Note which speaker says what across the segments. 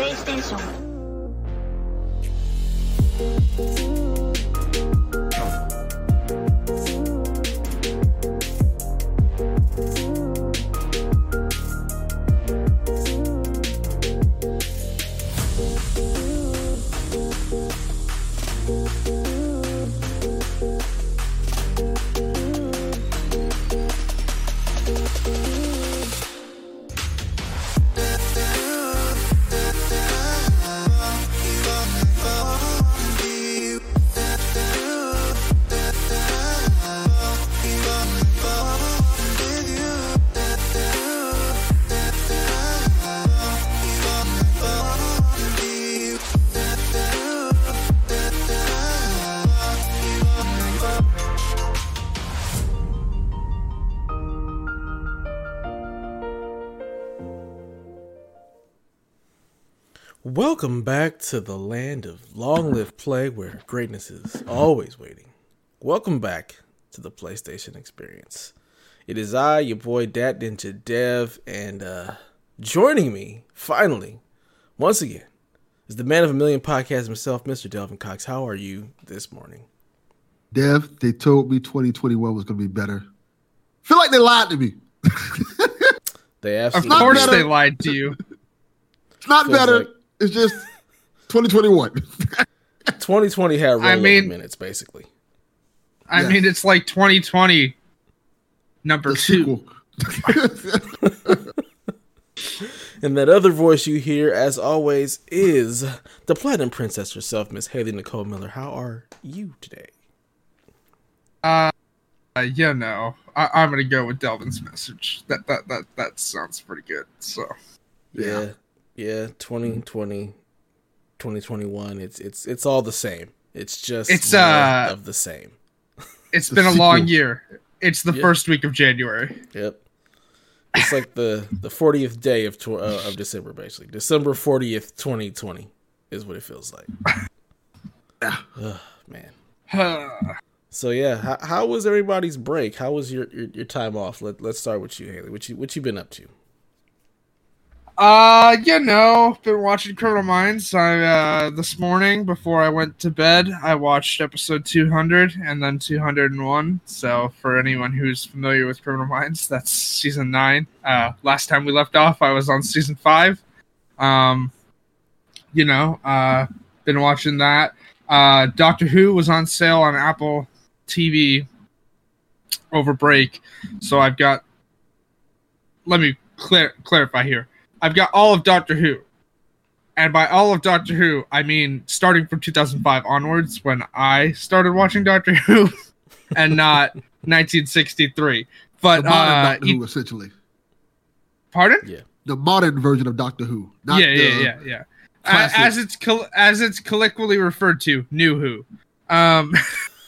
Speaker 1: プレイステーション
Speaker 2: Welcome back to the land of long live play where greatness is always waiting. Welcome back to the PlayStation experience. It is I, your boy Dat Ninja Dev, and uh joining me, finally, once again, is the man of a million podcasts himself, Mr. Delvin Cox. How are you this morning?
Speaker 3: Dev, they told me 2021 was going to be better. Feel like they lied to me.
Speaker 2: They
Speaker 4: Of course they lied to you.
Speaker 3: It's not
Speaker 2: Feels
Speaker 3: better.
Speaker 2: like-
Speaker 3: It's just 2021.
Speaker 2: 2020 had rollover
Speaker 4: I mean-
Speaker 2: minutes, basically.
Speaker 4: I
Speaker 3: Yeah.
Speaker 4: mean, it's like 2020 number
Speaker 3: the
Speaker 4: two.
Speaker 2: And that other voice you hear, as always, is the Platinum Princess herself, Miss Haley Nicole Miller. How are you today?
Speaker 4: Uh, uh, you know, I, I'm gonna go with Delvin's message. That that that that sounds pretty good. So
Speaker 2: Yeah. Yeah, 2020 2021 it's it's it's all the same. It's just
Speaker 4: It's,
Speaker 2: more
Speaker 4: uh,
Speaker 2: of the same.
Speaker 4: it's
Speaker 3: The
Speaker 4: been a long year. It's the
Speaker 2: Yeah.
Speaker 4: first week of January.
Speaker 2: Yep. It's like the the 40th day of tw- uh, of December basically. December 40th, 2020 is what it feels like. Ugh, man. So yeah, how, how was everybody's break? How was your, your, your time off? Let let's start with you, Haley. What you what you been up to?
Speaker 4: Uh, you know, been watching Criminal Minds. I uh this morning before I went to bed, I watched episode 200 and then 201. So for anyone who's familiar with Criminal Minds, that's season 9. Uh last time we left off, I was on season 5. Um you know, uh been watching that. Uh Doctor Who was on sale on Apple TV over break. So I've got let me clear clarify here. I've got all of Doctor Who. And by all of Doctor Who, I mean starting from 2005 onwards when I started watching Doctor Who and not 1963. But
Speaker 3: the modern
Speaker 4: uh
Speaker 3: Doctor
Speaker 4: you-
Speaker 3: Who, essentially.
Speaker 4: pardon?
Speaker 2: Yeah.
Speaker 3: The modern version of Doctor Who. Not
Speaker 4: yeah,
Speaker 3: the,
Speaker 4: yeah, yeah, yeah. A-
Speaker 3: classic.
Speaker 4: As it's coll- as it's colloquially referred to, New Who. Um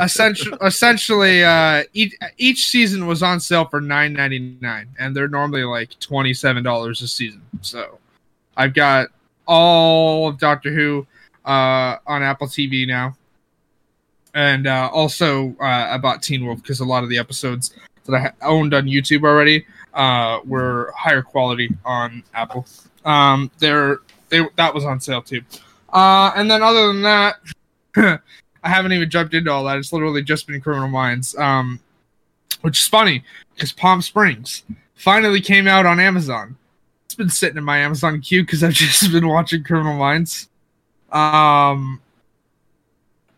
Speaker 4: essentially, essentially uh, each, each season was on sale for nine ninety nine, and they're normally like twenty seven dollars a season. So I've got all of Doctor Who uh, on Apple TV now, and uh, also uh, I bought Teen Wolf because a lot of the episodes that I owned on YouTube already uh, were higher quality on Apple. Um, they're they that was on sale too. Uh, and then other than that. I haven't even jumped into all that. It's literally just been Criminal Minds. Um, which is funny because Palm Springs finally came out on Amazon. It's been sitting in my Amazon queue because I've just been watching Criminal Minds. Um,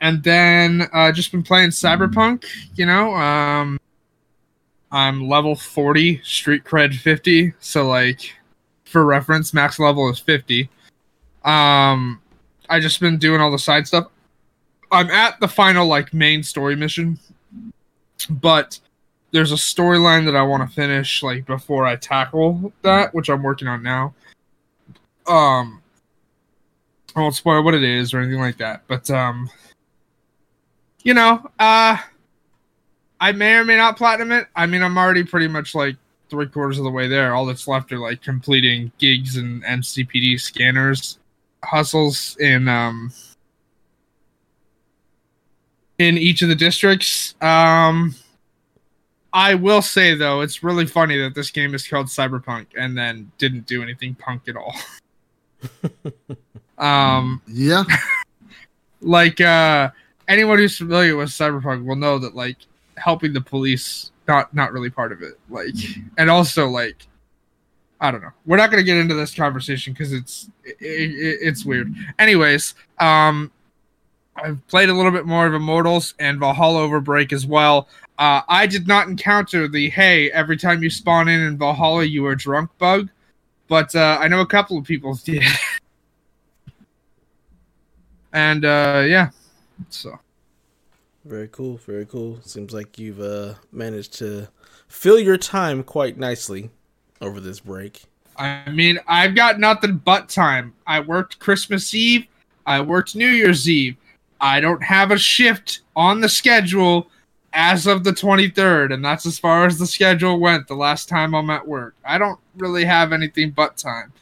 Speaker 4: and then uh, just been playing Cyberpunk. You know, um, I'm level 40, street cred 50. So like, for reference, max level is 50. Um, I just been doing all the side stuff. I'm at the final like main story mission, but there's a storyline that I want to finish like before I tackle that, which I'm working on now. Um, I won't spoil what it is or anything like that, but um, you know, uh, I may or may not platinum it. I mean, I'm already pretty much like three quarters of the way there. All that's left are like completing gigs and NCPD scanners, hustles in um in each of the districts. Um, I will say though, it's really funny that this game is called Cyberpunk and then didn't do anything punk at all. Um,
Speaker 3: Yeah.
Speaker 4: like uh, anyone who's familiar with Cyberpunk will know that like helping the police not not really part of it. Like, and also like. I don't know. We're not going to get into this conversation because it's it, it, it's weird. Anyways, um, I've played a little bit more of Immortals and Valhalla Overbreak as well. Uh, I did not encounter the hey every time you spawn in in Valhalla you are drunk bug, but uh, I know a couple of people did. and uh, yeah, so
Speaker 2: Very cool, very cool. Seems like you've uh, managed to fill your time quite nicely over this break.
Speaker 4: I mean I've got nothing but time. I worked Christmas Eve, I worked New Year's Eve. I don't have a shift on the schedule as of the 23rd, and that's as far as the schedule went the last time I'm at work. I don't really have anything but time.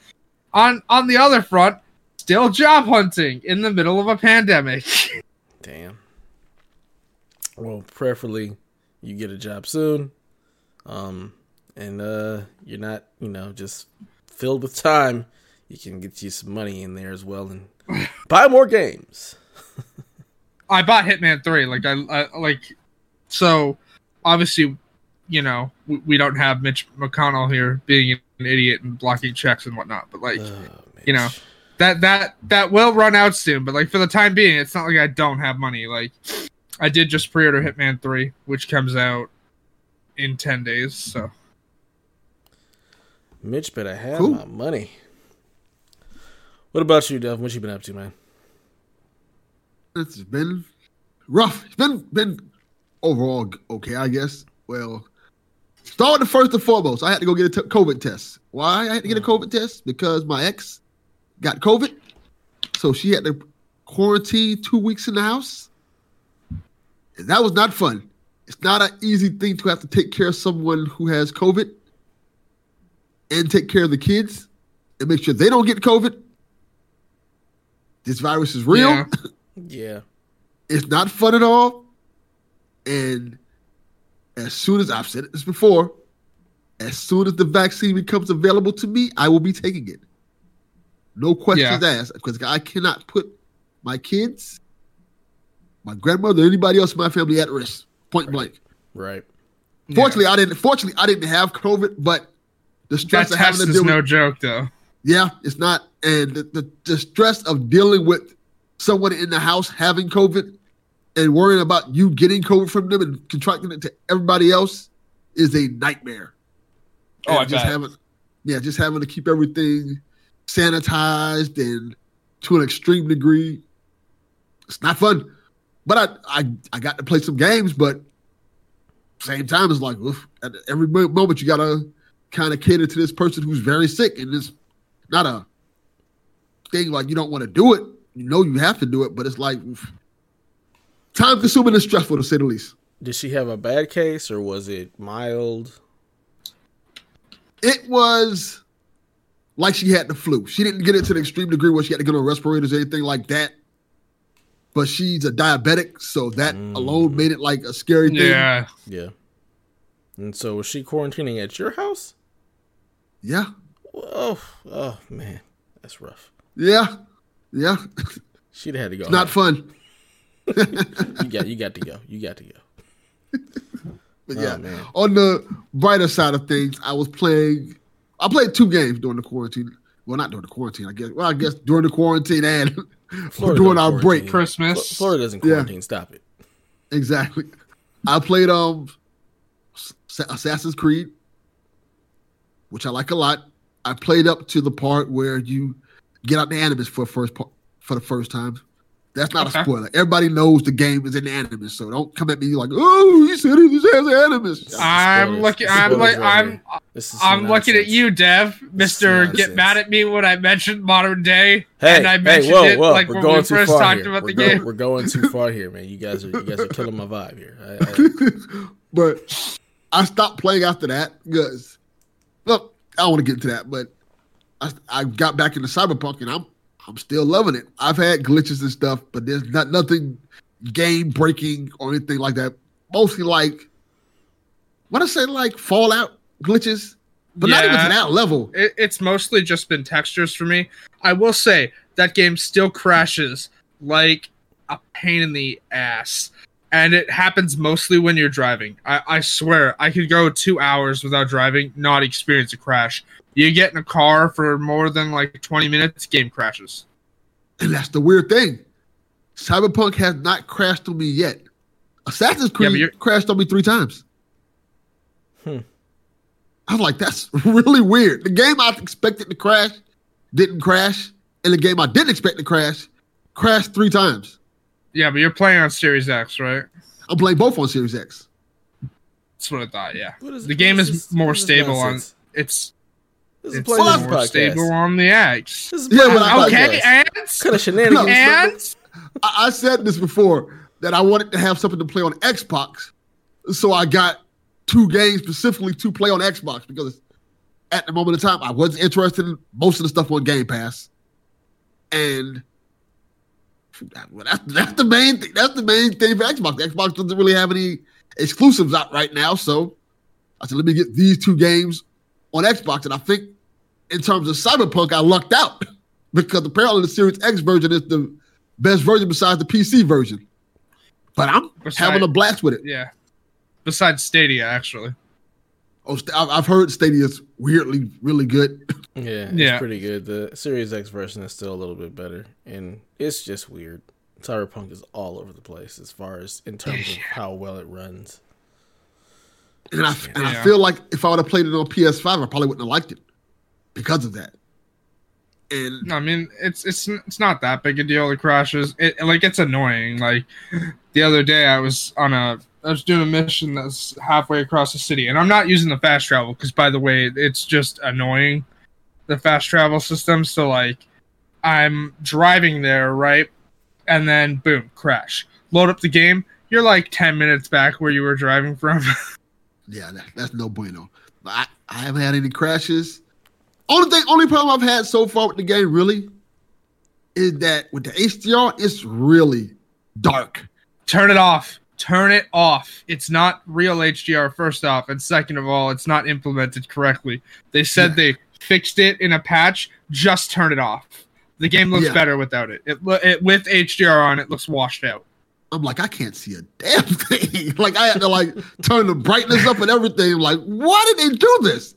Speaker 4: On on the other front, still job hunting in the middle of a pandemic.
Speaker 2: Damn. Well, preferably you get a job soon. Um and uh you're not, you know, just filled with time. You can get you some money in there as well and buy more games.
Speaker 4: I bought Hitman 3 like I, I like so obviously you know we, we don't have Mitch McConnell here being an idiot and blocking checks and whatnot but like
Speaker 2: Oh,
Speaker 4: you know, that that that will run out soon but like for the time being it's not like i don't have money like i did just pre-order hitman 3 which comes out in 10 days so
Speaker 2: Mitch better have
Speaker 3: Cool.
Speaker 2: my money. What about you, Devin? What you been up to, man?
Speaker 3: It's been rough. It's been been overall okay, I guess. Well, start the first and foremost. I had to go get a t- COVID test. Why I had to get a COVID test? Because my ex got COVID, so she had to quarantine two weeks in the house, and that was not fun. It's not an easy thing to have to take care of someone who has COVID and take care of the kids and make sure they don't get COVID. This virus is real.
Speaker 4: Yeah.
Speaker 2: Yeah.
Speaker 3: It's not fun at all. And as soon as I've said this before, as soon as the vaccine becomes available to me, I will be taking it. No questions asked, because I cannot put my kids, my grandmother, anybody else in my family at risk. Point blank.
Speaker 2: Right.
Speaker 3: Fortunately, I didn't. Fortunately, I didn't have COVID, but the stress
Speaker 4: that
Speaker 3: of having
Speaker 4: test
Speaker 3: to
Speaker 4: is
Speaker 3: deal
Speaker 4: no joke though
Speaker 3: yeah, it's not. And the, the, the stress of dealing with someone in the house having COVID and worrying about you getting COVID from them and contracting it to everybody else is a nightmare.
Speaker 4: Oh, I
Speaker 3: just having, yeah, just having to keep everything sanitized and to an extreme degree. It's not fun. But I, I, I got to play some games, but same time, it's like oof, at every moment you gotta kind of cater to this person who's very sick, and it's not a thing like you don't want to do it. You know you have to do it, but it's like time consuming and stressful to say the least.
Speaker 2: Did she have a bad case or was it mild?
Speaker 3: It was like she had the flu. She didn't get it to the extreme degree where she had to get on respirators or anything like that. But she's a diabetic, so that
Speaker 2: Mm.
Speaker 3: alone made it like a scary thing.
Speaker 4: yeah
Speaker 2: Yeah. And so was she quarantining at your house?
Speaker 3: Yeah.
Speaker 2: Oh, oh man, that's rough.
Speaker 3: Yeah. Yeah.
Speaker 2: She'd have had to go.
Speaker 3: It's not fun.
Speaker 2: you got, you got to go. You got to go.
Speaker 3: But
Speaker 2: Oh,
Speaker 3: yeah.
Speaker 2: man.
Speaker 3: On the brighter side of things, I was playing I played two games during the quarantine. Well, not during the quarantine, I guess. Well, I guess during the quarantine and during our
Speaker 2: quarantine.
Speaker 3: break.
Speaker 2: Fl-
Speaker 4: christmas
Speaker 2: Florida doesn't
Speaker 3: Yeah.
Speaker 2: quarantine. Stop it.
Speaker 3: Exactly. I played um S- Assassin's Creed, which I like a lot. I played up to the part where you get out the Animus for first part, for the first time. That's not
Speaker 4: Okay.
Speaker 3: a spoiler. Everybody knows the game is in the Animus, so don't come at me like, "Oh, he said it has Animus."
Speaker 4: i'm looking i'm like i'm
Speaker 2: here. This is
Speaker 4: i'm looking at you dev mr get mad at me when i mentioned modern day
Speaker 2: Hey,
Speaker 4: and i
Speaker 2: hey,
Speaker 4: mentioned
Speaker 2: whoa,
Speaker 4: it like
Speaker 2: we're
Speaker 4: when
Speaker 2: going
Speaker 4: we
Speaker 2: too
Speaker 4: first
Speaker 2: far
Speaker 4: talked
Speaker 2: here.
Speaker 4: about
Speaker 2: we're
Speaker 4: the
Speaker 2: go-
Speaker 4: game
Speaker 2: We're going too far here, man. You guys are you guys are killing my vibe here. I, I,
Speaker 3: but I stopped playing after that because, look, I don't want to get into that, but I, I got back into Cyberpunk and I'm I'm still loving it. I've had glitches and stuff, but there's not nothing game breaking or anything like that. Mostly like, what I say, like Fallout glitches. but not even to that level.
Speaker 4: It, it's mostly just been textures for me. I will say that game still crashes like a pain in the ass. And it happens mostly when you're driving. I, I swear, I could go two hours without driving, not experience a crash. You get in a car for more than like 20 minutes, game crashes.
Speaker 3: And that's the weird thing. Cyberpunk has not crashed on me yet. Assassin's Creed
Speaker 4: you're-
Speaker 3: crashed on me three times.
Speaker 2: Hmm.
Speaker 3: I was like, that's really weird. The game I expected to crash didn't crash, and the game I didn't expect to crash crashed three times.
Speaker 4: Yeah, but you're playing on Series X, right?
Speaker 3: I'm playing both on Series X.
Speaker 4: That's what I thought, yeah.
Speaker 2: What is-
Speaker 4: The game
Speaker 2: what
Speaker 4: is
Speaker 2: this-
Speaker 4: more
Speaker 2: what this
Speaker 4: stable on- It's,
Speaker 2: This is a
Speaker 4: it's
Speaker 2: PlayStation
Speaker 4: more
Speaker 2: podcast.
Speaker 4: stable on the X.
Speaker 2: This is a
Speaker 3: Yeah,
Speaker 2: PlayStation
Speaker 3: but I-
Speaker 4: Okay,
Speaker 2: podcast.
Speaker 4: and,
Speaker 2: What kind of shenanigans?
Speaker 4: and
Speaker 3: I, I said this before that I wanted to have something to play on Xbox, so I got two games specifically to play on Xbox because at the moment in time I wasn't interested in most of the stuff on Game Pass, and well, that's that's the main thing. That's the main thing for Xbox. Xbox doesn't really have any exclusives out right now, so I said let me get these two games on Xbox, and I think in terms of Cyberpunk, I lucked out because apparently the Series X version is the best version besides the PC version. But I'm
Speaker 4: Besides-
Speaker 3: having a blast with it.
Speaker 4: yeah. Besides Stadia, actually.
Speaker 3: Oh, I've I've heard Stadia's weirdly really good.
Speaker 2: Yeah, it's
Speaker 4: Yeah.
Speaker 2: pretty good. The Series X version is still a little bit better, and it's just weird. Cyberpunk is all over the place as far as in terms of how well it runs.
Speaker 3: And I and I feel like if I would have played it on PS5, I probably wouldn't have liked it because of that. And
Speaker 4: No, I mean, it's it's it's not that big a deal. The crashes, it like it's annoying. Like the other day, I was on a I was doing a mission that's halfway across the city, and I'm not using the fast travel because, by the way, it's just annoying. The fast travel system. So like, I'm driving there, right, and then boom, crash. Load up the game. You're like ten minutes back where you were driving from.
Speaker 3: yeah, that, that's no bueno. I, I haven't had any crashes. Only thing, only problem I've had so far with the game really is that with the HDR, it's really dark.
Speaker 4: turn it off turn it off it's not real hdr first off and second of all it's not implemented correctly they said
Speaker 3: Yeah.
Speaker 4: they fixed it in a patch just turn it off the game looks
Speaker 3: Yeah.
Speaker 4: better without it. It, it with hdr on it looks washed out
Speaker 3: I'm like, I can't see a damn thing. like I had to like turn the brightness up and everything. Like, why did they do this?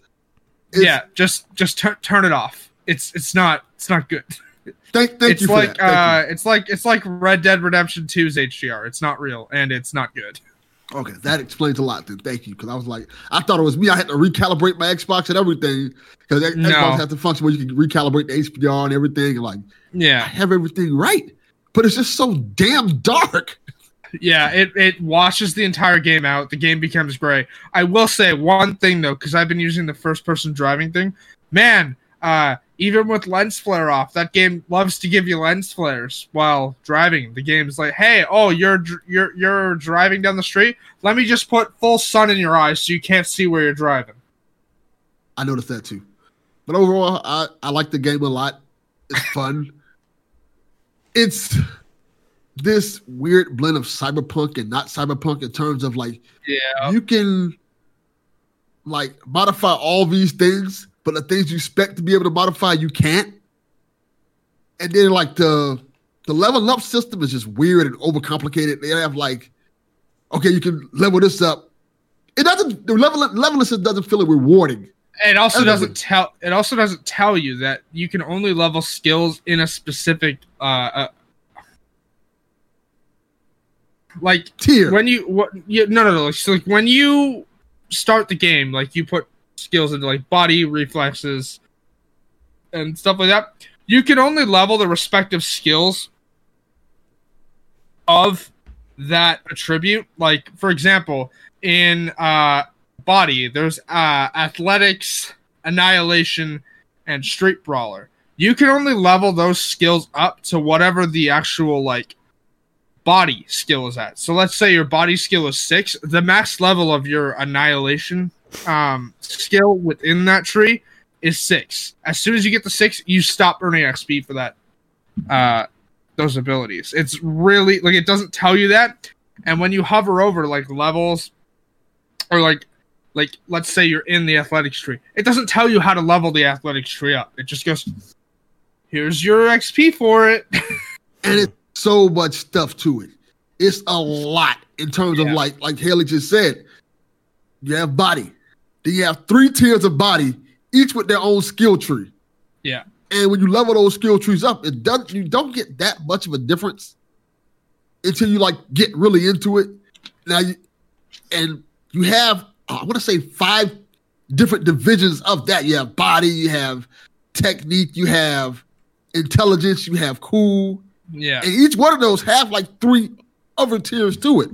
Speaker 3: It's-
Speaker 4: yeah just just tur- turn it off it's it's not it's not good
Speaker 3: Thank, thank
Speaker 4: it's
Speaker 3: you
Speaker 4: like uh it's like it's like red dead redemption 2's hdr it's not real and it's not good.
Speaker 3: Okay, that explains a lot. Then thank you, because I was like, I thought it was me. I had to recalibrate my Xbox and everything because
Speaker 4: No.
Speaker 3: Xbox has the function where you can recalibrate the HDR and everything. And like, I
Speaker 4: yeah
Speaker 3: have everything right, but it's just so damn dark.
Speaker 4: Yeah, it, it washes the entire game out. The game becomes gray. I will say one thing though, because I've been using the first person driving thing. Man, uh, even with lens flare off, that game loves to give you lens flares while driving. The game's like, hey, oh, you're you're you're driving down the street. Let me just put full sun in your eyes so you can't see where you're driving.
Speaker 3: I noticed that too. But overall, I, I like the game a lot. It's fun. It's this weird blend of cyberpunk and not cyberpunk in terms of like
Speaker 4: Yeah,
Speaker 3: you can like modify all these things, but the things you expect to be able to modify, you can't. And then like the the level up system is just weird and overcomplicated. They have like, okay, you can level this up. It doesn't the level leveling system doesn't feel rewarding.
Speaker 4: It also
Speaker 3: Other
Speaker 4: doesn't tell. It also doesn't tell you that you can only level skills in a specific uh, uh like
Speaker 3: Tier.
Speaker 4: when you what you, no no no so like when you start the game like you put skills into like body reflexes and stuff like that you can only level the respective skills of that attribute like for example in uh body there's uh athletics annihilation and street brawler you can only level those skills up to whatever the actual like body skill is at. So let's say your body skill is six. The max level of your annihilation um, skill within that tree is six. As soon as you get to six, you stop earning XP for that uh, those abilities. It's really like it doesn't tell you that. And when you hover over like levels or like like let's say you're in the athletics tree. It doesn't tell you how to level the athletics tree up. It just goes, here's your XP for it.
Speaker 3: and it's so much stuff to it. It's a lot in terms of
Speaker 4: Yeah.
Speaker 3: like like Haley just said. You have body, then you have three tiers of body, each with their own skill tree.
Speaker 4: Yeah.
Speaker 3: And when you level those skill trees up, it does you don't get that much of a difference until you like get really into it. Now you and you have I want to say five different divisions of that. You have body, you have technique, you have intelligence, you have cool,
Speaker 4: yeah.
Speaker 3: and each one of those have like three other tiers to it.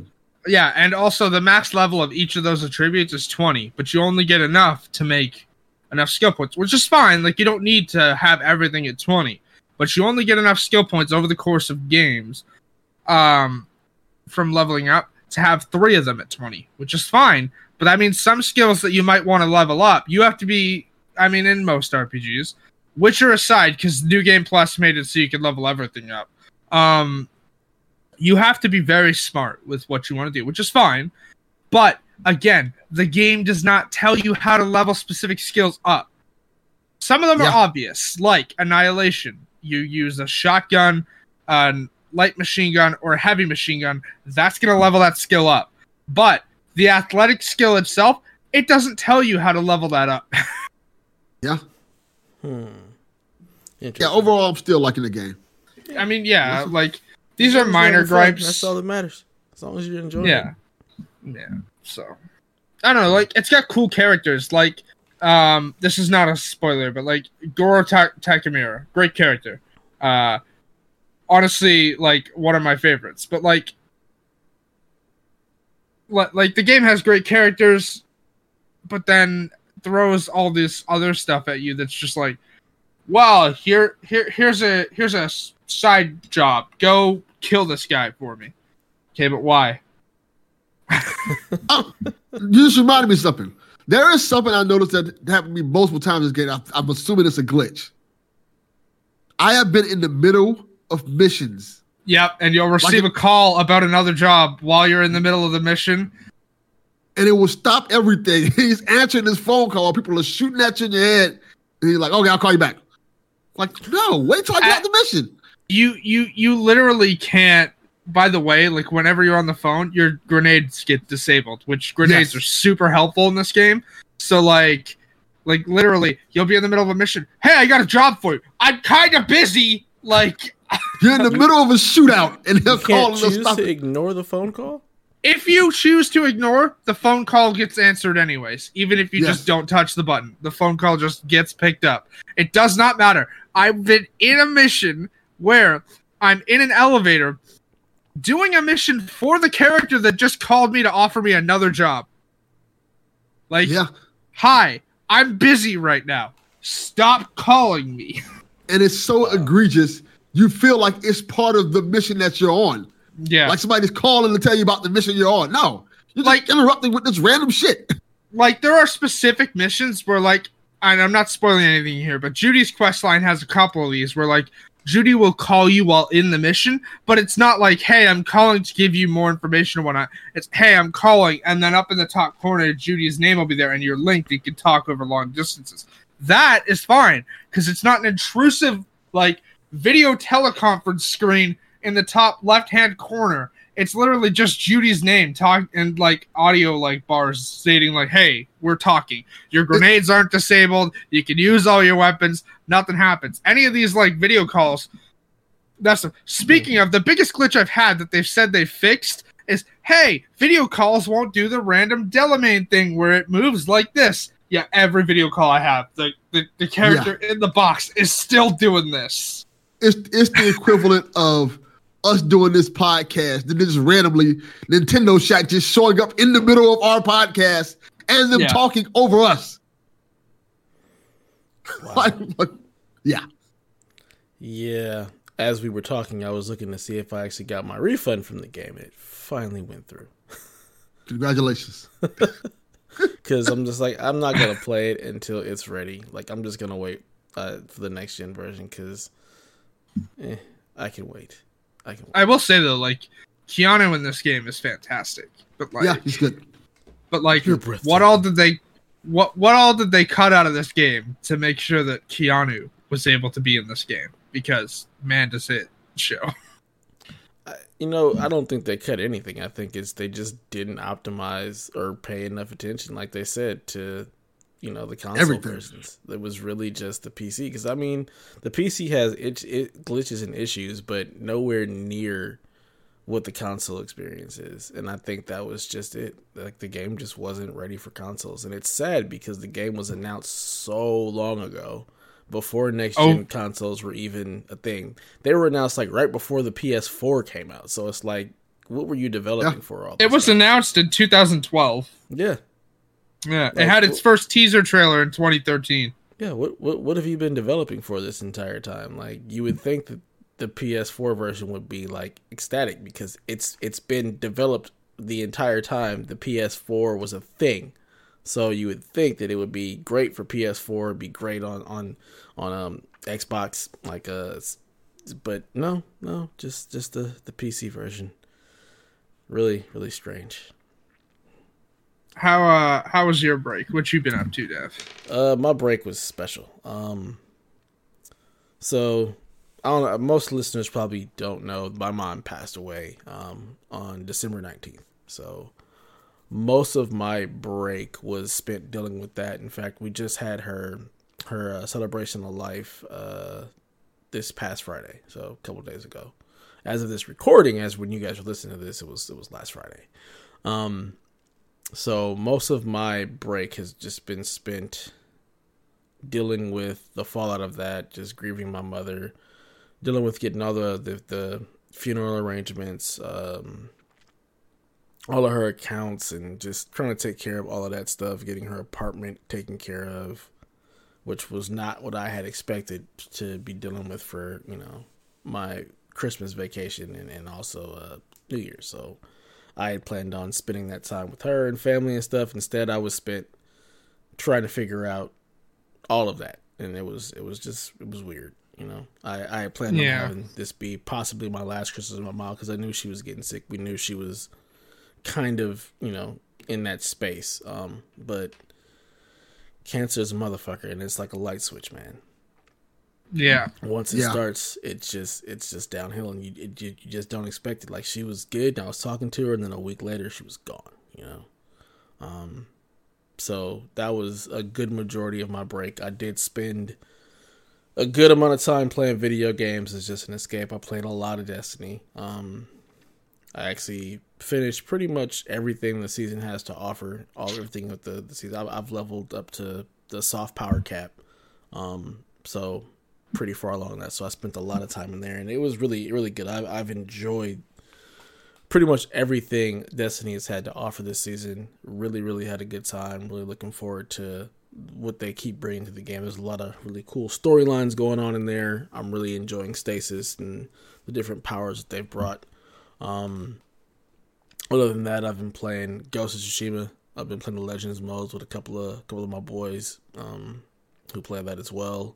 Speaker 4: Yeah, and also the max level of each of those attributes is 20, but you only get enough to make enough skill points, which is fine. Like you don't need to have everything at 20, but you only get enough skill points over the course of games um from leveling up to have 3 of them at 20, which is fine, but I mean, some skills that you might want to level up, you have to be I mean in most RPGs, Witcher aside cuz New Game Plus made it so you can level everything up. Um you have to be very smart with what you want to do, which is fine. But again, the game does not tell you how to level specific skills up. Some of them
Speaker 3: Yeah.
Speaker 4: are obvious, like Annihilation. You use a shotgun, a light machine gun, or a heavy machine gun. That's going to level that skill up. But the athletic skill itself, it doesn't tell you how to level that up.
Speaker 3: Yeah.
Speaker 2: Hmm.
Speaker 3: Yeah, overall I'm still liking the game.
Speaker 4: I mean, yeah, like these are
Speaker 2: long as you're
Speaker 4: minor gripes.
Speaker 2: That's all that matters. As long as you're enjoying
Speaker 4: yeah yeah so i don't know like it's got cool characters like um this is not a spoiler but like goro Ta- takemura great character uh honestly like one of my favorites but like li- like the game has great characters but then throws all this other stuff at you that's just like well here here here's a here's a side job go kill this guy for me okay but why
Speaker 3: Oh, you just reminded me of something. There is something I noticed that happened to me multiple times this game. I, I'm assuming it's a glitch. I have been in the middle of missions,
Speaker 4: Yep, and you'll receive
Speaker 3: it-
Speaker 4: a call about another job while you're in the middle of the mission.
Speaker 3: and it will stop everything. He's answering this phone call. People are shooting at you in your head, and he's like, "Okay, I'll call you back." Like, no, wait till I get
Speaker 4: I-
Speaker 3: out the mission.
Speaker 4: You you you literally can't. By the way, like whenever you're on the phone, your grenades get disabled, which grenades
Speaker 3: Yes.
Speaker 4: are super helpful in this game. So like, like literally, you'll be in the middle of a mission. Hey, I got a job for you. I'm kind of busy. Like,
Speaker 3: You're in the middle of a shootout, and he'll
Speaker 2: You
Speaker 3: call
Speaker 2: can't
Speaker 3: and they'll
Speaker 2: choose to ignore the phone call.
Speaker 4: if you choose to ignore, the phone call gets answered anyways. Even if you
Speaker 3: Yes.
Speaker 4: just don't touch the button, the phone call just gets picked up. It does not matter. I've been in a mission where I'm in an elevator doing a mission for the character that just called me to offer me another job. Like,
Speaker 3: Yeah,
Speaker 4: hi, I'm busy right now. Stop calling me.
Speaker 3: and it's so egregious. You feel like it's part of the mission that you're on.
Speaker 4: yeah.
Speaker 3: Like somebody's calling to tell you about the mission you're on. No, you're like interrupting with this random shit.
Speaker 4: like there are specific missions where like and I'm not spoiling anything here, but Judy's quest line has a couple of these where like Judy will call you while in the mission, but it's not like, hey, I'm calling to give you more information or whatnot. It's hey, I'm calling, and then up in the top corner, Judy's name will be there and you're linked, you can talk over long distances. That is fine, because it's not an intrusive like video teleconference screen in the top left hand corner it's literally just Judy's name talk and like audio like bars stating like, "Hey, we're talking. Your grenades aren't disabled. You can use all your weapons. Nothing happens." Any of these like video calls. That's speaking of the biggest glitch I've had that they've said they fixed is, "Hey, video calls won't do the random Delamain thing where it moves like this." Yeah, every video call I have, the the, the character in the box is still doing this.
Speaker 3: It's it's the equivalent of us doing this podcast, then just randomly Nintendo Shack just showing up in the middle of our podcast and them
Speaker 4: Yeah.
Speaker 3: talking over us. like, like, yeah.
Speaker 2: Yeah. As we were talking, I was looking to see if I actually got my refund from the game. It finally went through.
Speaker 3: Congratulations.
Speaker 2: Because I'm just like, I'm not going to play it until it's ready. Like, I'm just going to wait uh, for the next gen version because eh, I can wait. I can wait.
Speaker 4: I will say though, like Keanu in this game is fantastic, but like
Speaker 3: yeah, he's good.
Speaker 4: But like,
Speaker 2: You're
Speaker 4: what all did they, what what all did they cut out of this game to make sure that Keanu was able to be in this game? Because man, does it show.
Speaker 2: I- you know, I don't think they cut anything. I think it's they just didn't optimize or pay enough attention, like they said, to you know the console
Speaker 3: Everything.
Speaker 2: versions. It was really just the PC because I mean, the PC has it, it glitches and issues, but nowhere near what the console experience is. And I think that was just it. Like the game just wasn't ready for consoles, and it's sad because the game was announced so long ago. Before next oh. gen
Speaker 4: Oh.
Speaker 2: consoles were even a thing, they were announced like right before the PS4 came out. So it's like, what were you developing
Speaker 3: Yeah.
Speaker 2: for all?
Speaker 4: It was
Speaker 2: stuff?
Speaker 4: announced in 2012.
Speaker 2: yeah,
Speaker 4: Yeah, it had its first teaser trailer in 2013.
Speaker 2: yeah. What what what have you been developing for this entire time? Like you would think that the PS4 version would be like ecstatic because it's it's been developed the entire time the PS4 was a thing. So you would think that it would be great for PS4, it'd be great on on on um Xbox like uh but no, no, just just the the PC version. Really, really strange.
Speaker 4: How uh how was your break? What you been up to, Dev?
Speaker 2: Uh, my break was special. Um, so I don't know. Most listeners probably don't know. My mom passed away um on December nineteenth. So most of my break was spent dealing with that. In fact, we just had her her uh, celebration of life uh this past Friday. So a couple days ago. As of this recording, as when you guys are listening to this, it was it was last Friday. Um, so most of my break has just been spent dealing with the fallout of that, just grieving my mother, dealing with getting all the the, the funeral arrangements, um, all of her accounts, and just trying to take care of all of that stuff, getting her apartment taken care of, which was not what I had expected to be dealing with for you know my Christmas vacation and and also uh, New Year's. So. I had planned on spending that time with her and family and stuff. Instead, I was spent trying to figure out all of that, and it was it was just it was weird. You know, I I had planned
Speaker 4: Yeah.
Speaker 2: on having this be possibly my last Christmas with my mom because I knew she was getting sick. We knew she was kind of you know in that space. Um, but cancer is a motherfucker, and it's like a light switch, man
Speaker 4: Yeah.
Speaker 2: once it
Speaker 3: Yeah.
Speaker 2: starts, it's just it's just downhill, and you it, you you just don't expect it. Like she was good, and I was talking to her, and then a week later she was gone. You know, um, so that was a good majority of my break. I did spend a good amount of time playing video games as just an escape. I played a lot of Destiny. Um, I actually finished pretty much everything the season has to offer. All everything with the, the season. I've, I've leveled up to the soft power cap. Um, so pretty far along that. So I spent a lot of time in there, and it was really, really good. I've, I've enjoyed pretty much everything Destiny has had to offer this season. Really, really had a good time. Really looking forward to what they keep bringing to the game. There's a lot of really cool storylines going on in there. I'm really enjoying Stasis and the different powers that they've brought. Um, other than that, I've been playing Ghost of Tsushima. I've been playing the Legends modes with a couple of couple of my boys um, who play that as well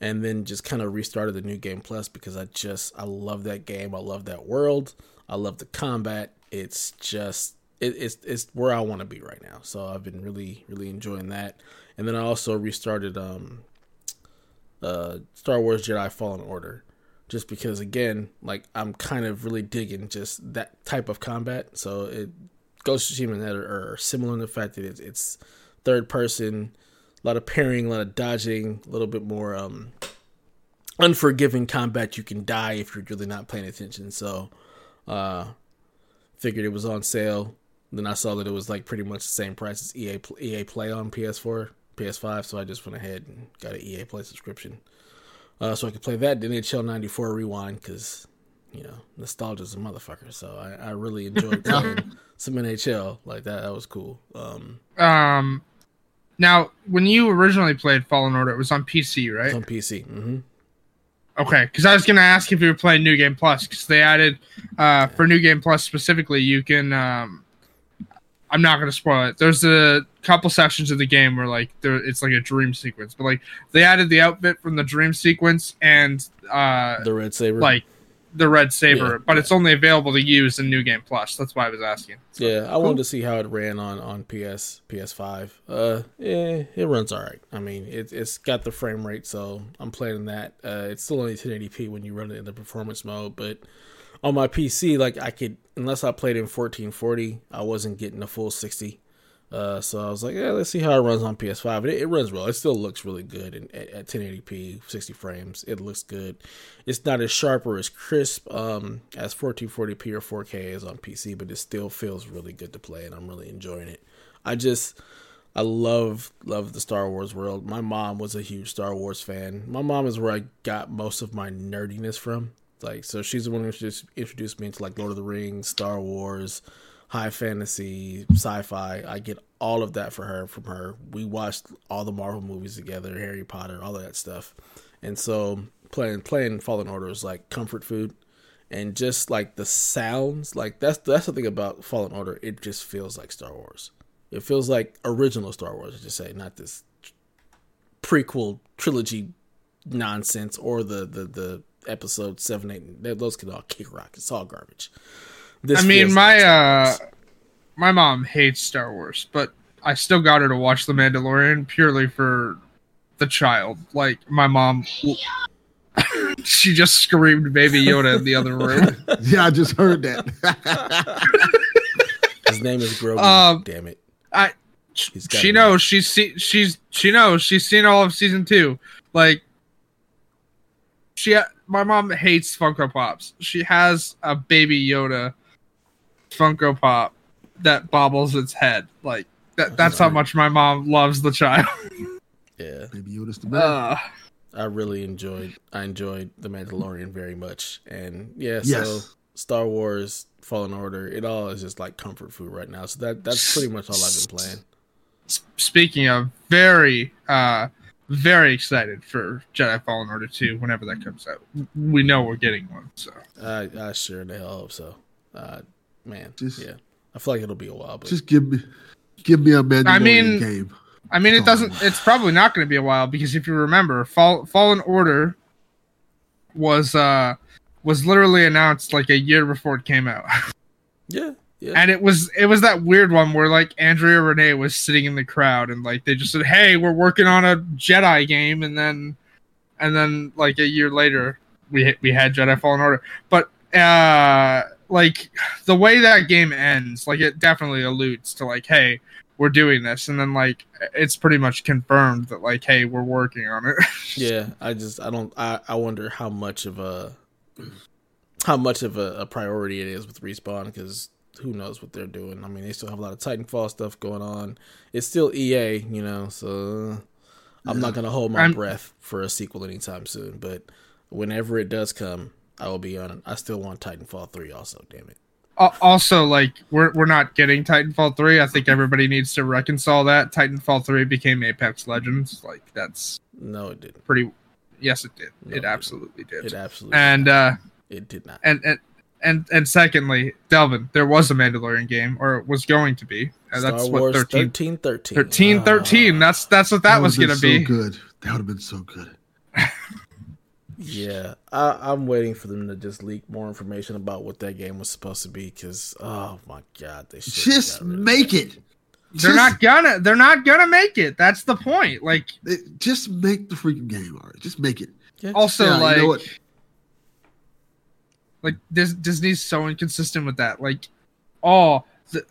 Speaker 2: and then just kind of restarted the new game plus because I just I love that game. I love that world. I love the combat. It's just it, it's it's where I want to be right now. So I've been really really enjoying that. And then I also restarted um uh Star Wars Jedi Fallen Order just because again like I'm kind of really digging just that type of combat. So it Ghost of Tsushima and that are, are similar in the fact that it's, it's third person a lot of parrying, a lot of dodging, a little bit more um, unforgiving combat. You can die if you're really not paying attention. So, uh, figured it was on sale. Then I saw that it was like pretty much the same price as EA EA Play on PS4, PS5. So I just went ahead and got an EA Play subscription, uh, so I could play that. Then NHL '94 Rewind because you know nostalgia's a motherfucker. So I, I really enjoyed playing some NHL like that. That was cool. Um,
Speaker 4: Um now when you originally played Fallen Order, it was on PC, right?
Speaker 2: it's on PC. Mm-hmm.
Speaker 4: Okay, because I was gonna ask if you were playing New Game Plus because they added uh, for New Game Plus specifically, you can. Um, I'm not gonna spoil it. There's a couple sections of the game where like there, it's like a dream sequence, but like they added the outfit from the dream sequence and uh,
Speaker 2: The Red Saber.
Speaker 4: like the red saber,
Speaker 2: Yeah,
Speaker 4: but it's only available to use in New Game Plus. That's why I was asking.
Speaker 2: Yeah, I wanted to see how it ran on on PS PS5. Uh, yeah, it runs all right. I mean, it, it's got the frame rate, so I'm playing that. Uh, it's still only 1080p when you run it in the performance mode, but on my PC, like I could, unless I played in 1440, I wasn't getting a full 60. Uh, so I was like, yeah, let's see how it runs on PS5. It, it runs well. It still looks really good and at, at 1080p, 60 frames. It looks good. It's not as sharp or as crisp um, as 1440p or 4K is on PC, but it still feels really good to play, and I'm really enjoying it. I just, I love love the Star Wars world. My mom was a huge Star Wars fan. My mom is where I got most of my nerdiness from. Like, so she's the one who just introduced me into like Lord of the Rings, Star Wars, high fantasy, sci-fi. I get all of that for her from her. We watched all the Marvel movies together, Harry Potter, all of that stuff. And so playing playing Fallen Order is like comfort food. And just like the sounds, like that's that's the thing about Fallen Order. It just feels like Star Wars. It feels like original Star Wars, I should say, not this prequel trilogy nonsense or the the the episode seven, eight. Those could all kick rock. It's all garbage. This
Speaker 4: I mean, my
Speaker 2: like
Speaker 4: uh, my mom hates Star Wars, but I still got her to watch The Mandalorian purely for the child. Like my mom, she just screamed "Baby Yoda" in the other room.
Speaker 3: Yeah, I just heard that.
Speaker 2: his name is Grogu.
Speaker 4: um,
Speaker 2: damn it.
Speaker 4: I she
Speaker 2: a
Speaker 4: knows she's seen she's she knows she's seen all of season two. Like she, my mom hates Funko Pops. She has a Baby Yoda Funko Pop that bobbles its head. Like that. That's how much my mom loves the child.
Speaker 2: Yeah,
Speaker 3: Maybe Yoda's the man.
Speaker 4: Uh,
Speaker 2: I really enjoyed. I enjoyed the Mandalorian very much, and yeah. So
Speaker 3: Yes.
Speaker 2: Star Wars, Fallen Order, it all is just like comfort food right now. So that that's pretty much all I've been playing.
Speaker 4: speaking of, very, uh, very excited for Jedi Fallen Order two whenever that comes out. We know we're getting one, so
Speaker 2: I I sure the hell hope so. Uh, man,
Speaker 3: Just-
Speaker 2: yeah. I feel like it'll be a while, but
Speaker 3: Just give me, give me a Mandalorian
Speaker 4: I mean-
Speaker 3: game.
Speaker 4: I mean, it
Speaker 3: Oh.
Speaker 4: doesn't. It's probably not going to be a while because if you remember, Fall, Fallen Order was uh was literally announced like a year before it came out,
Speaker 2: yeah, yeah.
Speaker 4: and it was it was that weird one where like Andrea Rene was sitting in the crowd and like they just said, "Hey, we're working on a Jedi game," and then and then like a year later we we had Jedi Fallen Order, but uh like the way that game ends, like it definitely alludes to like, hey, we're doing this, and then like it's pretty much confirmed that like, hey, we're working on it.
Speaker 2: yeah i just i don't i i wonder how much of a how much of a, a priority it is with respawn because who knows what they're doing. I mean they still have a lot of titanfall stuff going on. It's still ea you know so i'm not gonna hold my
Speaker 4: I'm-
Speaker 2: breath for a sequel anytime soon but whenever it does come i will be on i still want titanfall 3 also damn it
Speaker 4: also, like we're we're not getting Titanfall three. I think everybody needs to reconcile that. Titanfall three became Apex Legends. Like that's
Speaker 2: no it didn't
Speaker 4: pretty. Yes, it did.
Speaker 2: No, it
Speaker 4: it
Speaker 2: didn't.
Speaker 4: absolutely did.
Speaker 2: it absolutely
Speaker 4: and uh,
Speaker 2: it did not
Speaker 4: and and and and secondly, Delvin, there was a Mandalorian game, or it was going to be. And
Speaker 2: Star
Speaker 4: that's
Speaker 2: Wars
Speaker 4: what 13,
Speaker 2: 13 13
Speaker 4: 13, 13.
Speaker 2: Ah.
Speaker 4: That's that's what that, was gonna
Speaker 3: been
Speaker 4: be.
Speaker 3: so good. That would have been so good.
Speaker 2: Yeah, I, I'm waiting for them to just leak more information about what that game was supposed to be. Because oh my god, they should've
Speaker 3: Just
Speaker 2: got rid of
Speaker 3: make it.
Speaker 4: They're
Speaker 3: Just-
Speaker 4: not gonna. They're not gonna make it. That's the point. Like
Speaker 3: it- Just make the freaking game. All right, just make it.
Speaker 2: Yeah,
Speaker 4: also
Speaker 3: Yeah, you
Speaker 4: like
Speaker 3: know
Speaker 4: like Dis- Disney's so inconsistent with that. Like, oh, the,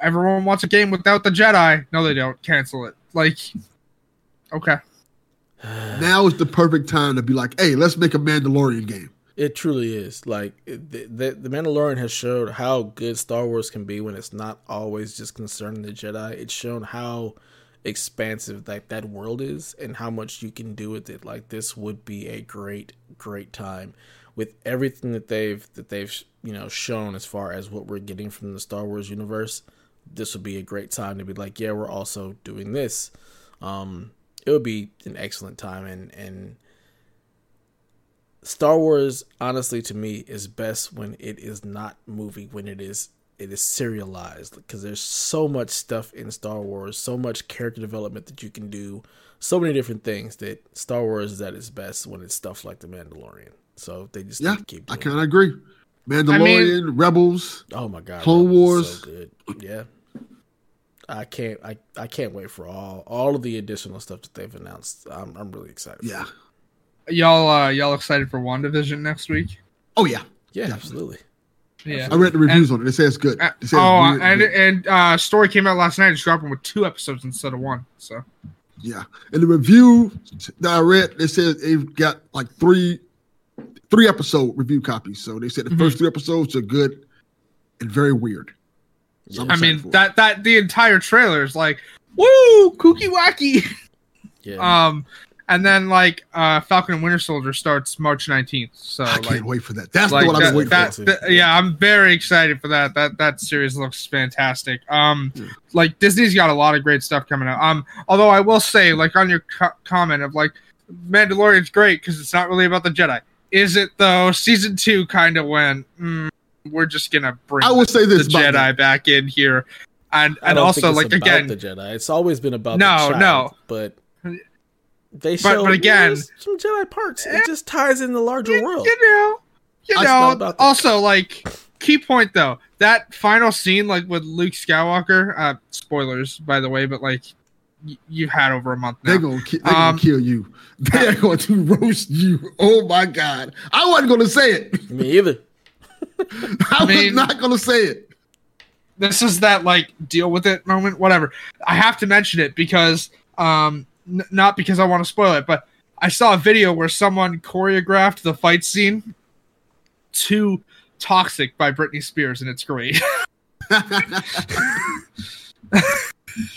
Speaker 4: everyone wants a game without the Jedi. No, they don't. Cancel it. Like, okay.
Speaker 3: Now is the perfect time to be like, hey, let's make a Mandalorian game.
Speaker 2: It truly is. Like the the Mandalorian has showed how good Star Wars can be when it's not always just concerning the Jedi. It's shown how expansive like that world is and how much you can do with it. Like this would be a great great time with everything that they've that they've you know shown as far as what we're getting from the Star Wars universe. This would be a great time to be like, yeah, we're also doing this. Um, it would be an excellent time and and Star Wars, honestly, to me, is best when it is not movie, when it is it is serialized, because there's so much stuff in Star Wars, so much character development that you can do, so many different things that Star Wars is at its best when it's stuff like The Mandalorian. So they just
Speaker 3: Yeah,
Speaker 2: need to keep
Speaker 3: I
Speaker 2: doing
Speaker 3: kind of agree. Mandalorian, Rebels.
Speaker 2: Oh my god,
Speaker 3: Clone
Speaker 2: Rebels
Speaker 3: Wars.
Speaker 2: so good. Yeah. I can't I, I can't wait for all all of the additional stuff that they've announced. I'm I'm really excited.
Speaker 3: Yeah.
Speaker 2: it.
Speaker 4: Y'all, uh, y'all excited for WandaVision next week?
Speaker 3: Oh yeah.
Speaker 2: Yeah,
Speaker 3: Definitely.
Speaker 2: absolutely.
Speaker 4: Yeah.
Speaker 3: I read the reviews on it. They say it's good.
Speaker 4: Uh,
Speaker 3: They say it's
Speaker 4: oh,
Speaker 3: weird-
Speaker 4: and
Speaker 3: weird.
Speaker 4: and uh, story came out last night. It's dropping with two episodes instead of one. So
Speaker 3: yeah. And the review that I read, they said they've got like three three episode review copies. So they said the
Speaker 4: Mhm.
Speaker 3: first three episodes are good and very weird. I'm
Speaker 4: I mean that that the entire trailer is like, woo, kooky wacky.
Speaker 2: Yeah.
Speaker 4: Um, and then like uh, Falcon and Winter Soldier starts March nineteenth. So
Speaker 3: I
Speaker 4: like.
Speaker 3: can't wait for that. That's
Speaker 4: like
Speaker 3: the one I've
Speaker 4: that,
Speaker 3: been waiting
Speaker 4: that-
Speaker 3: for.
Speaker 4: that- yeah, I'm very excited for that. That that series looks fantastic. Um,
Speaker 3: Yeah.
Speaker 4: like Disney's got a lot of great stuff coming out. Um, although I will say, like on your co- comment of like Mandalorian's great because it's not really about the Jedi. Is it though? Season two kind of went. Mm, we're just gonna bring
Speaker 3: I will say this about
Speaker 4: Jedi
Speaker 3: that.
Speaker 4: back in here, and and also like
Speaker 2: about
Speaker 4: again,
Speaker 2: the Jedi. It's always been about
Speaker 4: No,
Speaker 2: the child,
Speaker 4: no.
Speaker 2: but they show
Speaker 4: but again-
Speaker 2: some Jedi parts. It just ties in the larger
Speaker 4: you,
Speaker 2: world.
Speaker 4: you know, you
Speaker 2: It's
Speaker 4: know. Also, like key point though, that final scene, like with Luke Skywalker. Uh, spoilers, by the way, but like y- you've had over a month now.
Speaker 3: They're gonna, ki- they're
Speaker 4: Um,
Speaker 3: gonna kill you. They're going to roast you. Oh my god! I wasn't gonna say it.
Speaker 2: Me either.
Speaker 3: I
Speaker 4: mean-
Speaker 3: was not gonna say it.
Speaker 4: this is that like deal with it moment whatever i have to mention it because um n- not because i want to spoil it but i saw a video where someone choreographed the fight scene to toxic by britney spears and it's great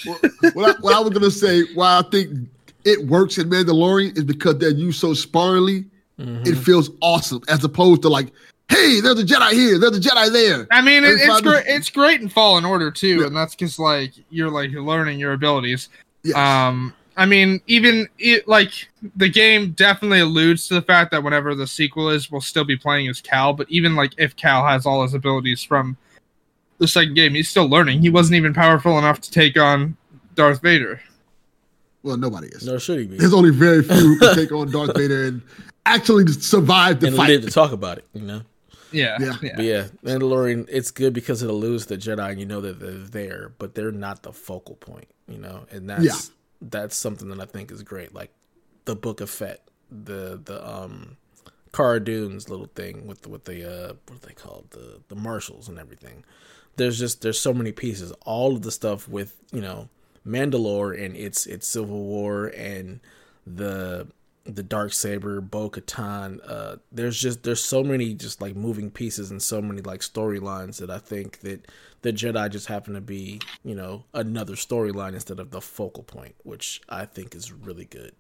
Speaker 3: what, what I, what I was gonna say, why I think it works in Mandalorian is because they're used so sparingly.
Speaker 2: Mhm.
Speaker 3: It feels awesome as opposed to like, hey, there's a Jedi here, there's a Jedi there.
Speaker 4: i mean it, it's
Speaker 3: Everybody-
Speaker 4: great it's great in fallen order too
Speaker 3: Yeah.
Speaker 4: and that's because like you're like you're learning your abilities
Speaker 3: Yes.
Speaker 4: Um, I mean, even it, like the game definitely alludes to the fact that whenever the sequel is, we'll still be playing as Cal. But even like if Cal has all his abilities from the second game, he's still learning. He wasn't even powerful enough to take on Darth Vader.
Speaker 3: well, nobody is.
Speaker 2: Nor should he be.
Speaker 3: There's only very few who can take on Darth Vader and actually survive the
Speaker 2: And
Speaker 3: fight.
Speaker 2: live to talk about it, you know.
Speaker 4: Yeah,
Speaker 3: Yeah.
Speaker 4: yeah.
Speaker 2: But yeah, Mandalorian, it's good because it alludes the Jedi, and you know that they're there, but they're not the focal point, you know, and that's
Speaker 3: Yeah.
Speaker 2: that's something that I think is great. Like the Book of Fett, the the um Cara Dune's little thing with the, with the uh what are they called the the marshals and everything. There's just there's so many pieces. All of the stuff with you know Mandalore and its its Civil War and the the dark saber, Bo Katan. Uh, there's just there's so many just like moving pieces and so many like storylines that I think that the Jedi just happen to be you know another storyline instead of the focal point, which I think is really good.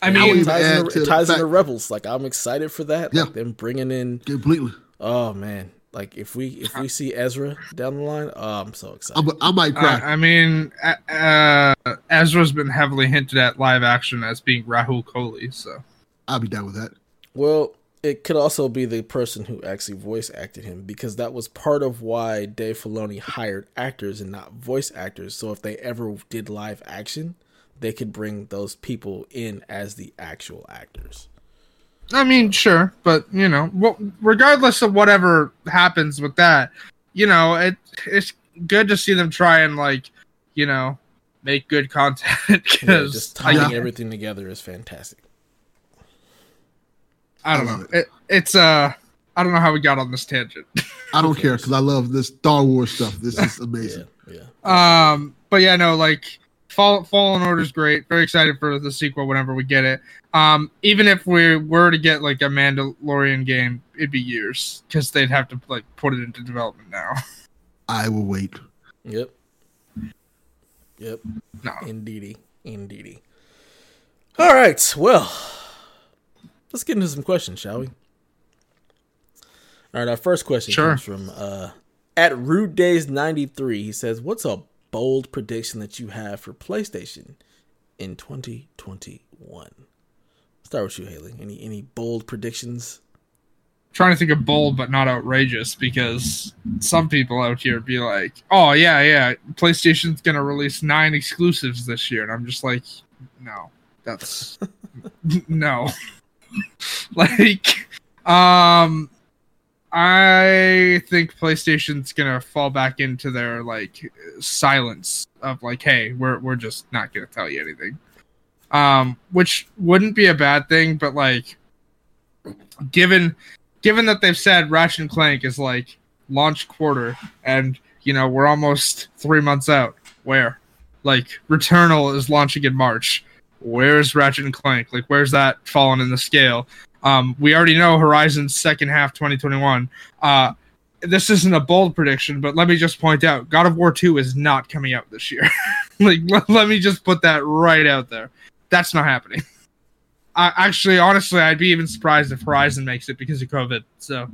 Speaker 4: I
Speaker 2: And
Speaker 3: I
Speaker 4: mean,
Speaker 2: it ties,
Speaker 3: add
Speaker 2: into,
Speaker 3: to
Speaker 2: it
Speaker 3: the
Speaker 2: ties into
Speaker 3: fact-
Speaker 2: Rebels. Like I'm excited for that.
Speaker 3: Yeah.
Speaker 2: Like them bringing in.
Speaker 3: Completely.
Speaker 2: Oh man. Like if we if we see Ezra down the line, oh, I'm so excited.
Speaker 3: I'm, I might
Speaker 4: I,
Speaker 3: cry.
Speaker 4: I mean, uh, uh, Ezra's been heavily hinted at live action as being Rahul Kohli. So
Speaker 3: I'll be down with that.
Speaker 2: Well, it could also be the person who actually voice acted him because that was part of why Dave Filoni hired actors and not voice actors. So if they ever did live action, they could bring those people in as the actual actors.
Speaker 4: I mean, sure, but you know, well, regardless of whatever happens with that, you know, it it's good to see them try and like, you know, make good content
Speaker 2: Yeah,
Speaker 4: because
Speaker 2: just tying
Speaker 3: Yeah.
Speaker 2: everything together is fantastic.
Speaker 4: I don't
Speaker 3: I
Speaker 4: know. It, it's uh, I don't know how we got on this tangent.
Speaker 3: I don't care because I love this Star Wars stuff. This is
Speaker 2: Yeah,
Speaker 3: amazing.
Speaker 2: yeah.
Speaker 4: Um, but yeah, no, like Fall, Fallen Order is great. Very excited for the sequel whenever we get it. Um, even if we were to get like a Mandalorian game, it'd be years because they'd have to like put it into development now.
Speaker 3: I will wait.
Speaker 2: Yep. Yep.
Speaker 4: No,
Speaker 2: Indeedy. Indeedy. All right. Well, let's get into some questions, shall we? All right. Our first question
Speaker 4: Sure.
Speaker 2: comes from uh, at Rude Days ninety three. He says, "What's a bold prediction that you have for PlayStation in twenty twenty one?" Start with you, Haley. Any any bold predictions?
Speaker 4: Trying to think of bold but not outrageous because some people out here be like, "Oh yeah, yeah, PlayStation's gonna release nine exclusives this year," and I'm just like, "No, that's no." like, um, I think PlayStation's gonna fall back into their like silence of like, hey, we're we're just not gonna tell you anything. Um, which wouldn't be a bad thing, but like, given given that they've said Ratchet and Clank is like launch quarter, and you know we're almost three months out. Where, like, Returnal is launching in March. Where's Ratchet and Clank? Like, where's that falling in the scale? Um, we already know Horizon's second half 2021. Uh, this isn't a bold prediction, but let me just point out God of War 2 is not coming out this year. like, let me just put that right out there. That's not happening. I, actually, honestly, I'd be even surprised if Horizon makes it because of COVID. So,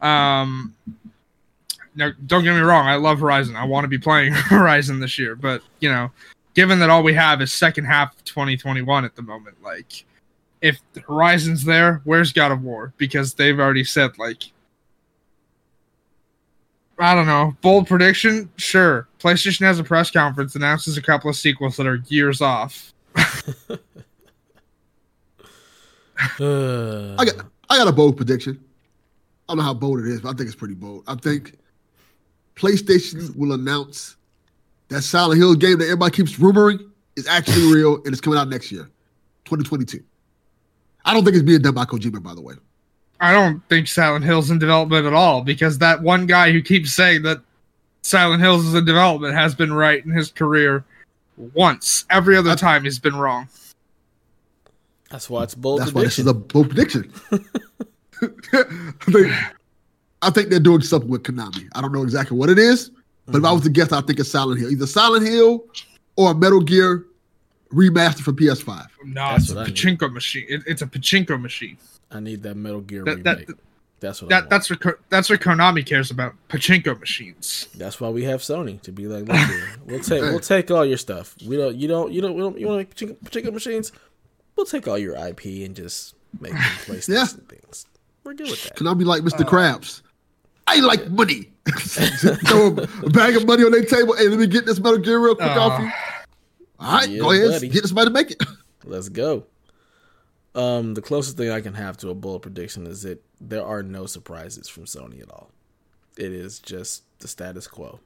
Speaker 4: um, now don't get me wrong, I love Horizon. I want to be playing Horizon this year, but you know, given that all we have is second half of 2021 at the moment, like if Horizon's there, where's God of War? Because they've already said like I don't know, bold prediction, sure. PlayStation has a press conference, announces a couple of sequels that are years off.
Speaker 2: Uh,
Speaker 3: I got I got a bold prediction. I don't know how bold it is, but I think it's pretty bold. I think PlayStation will announce that Silent Hill game that everybody keeps rumoring is actually real and it's coming out next year, 2022. I don't think it's being done by Kojima, by the way.
Speaker 4: I don't think Silent Hill's in development at all because that one guy who keeps saying that Silent Hills is in development has been right in his career once. Every other time he's been wrong.
Speaker 2: That's why it's bold
Speaker 3: That's why this is a bold prediction. I, think, I think they're doing something with Konami. I don't know exactly what it is, but if I was to guess, I think it's Silent Hill. Either Silent Hill or Metal Gear remastered for PS5.
Speaker 4: No,
Speaker 2: That's
Speaker 4: it's a
Speaker 2: what I need.
Speaker 4: pachinko machine. It, it's a pachinko machine.
Speaker 2: I need that Metal Gear
Speaker 4: That- that-
Speaker 2: remake. that's what I
Speaker 4: That
Speaker 2: want.
Speaker 4: that's what that's what Konami cares about. Pachinko machines.
Speaker 2: That's why we have Sony to be like, look here, we'll take we'll take all your stuff. We don't you don't you don't we don't you want to make pachinko, pachinko machines? We'll take all your IP and just make them PlayStation things. We're good with that.
Speaker 3: Can I be like Mr. Krabs. I like money. Throw a bag of money on their table. Hey, let me get this Metal Gear real quick off you. All right,
Speaker 2: Yeah,
Speaker 3: go ahead.
Speaker 2: buddy.
Speaker 3: Get somebody to make it.
Speaker 2: Let's go. Um, the closest thing I can have to a bold prediction is that there are no surprises from Sony at all. It is just the status quo.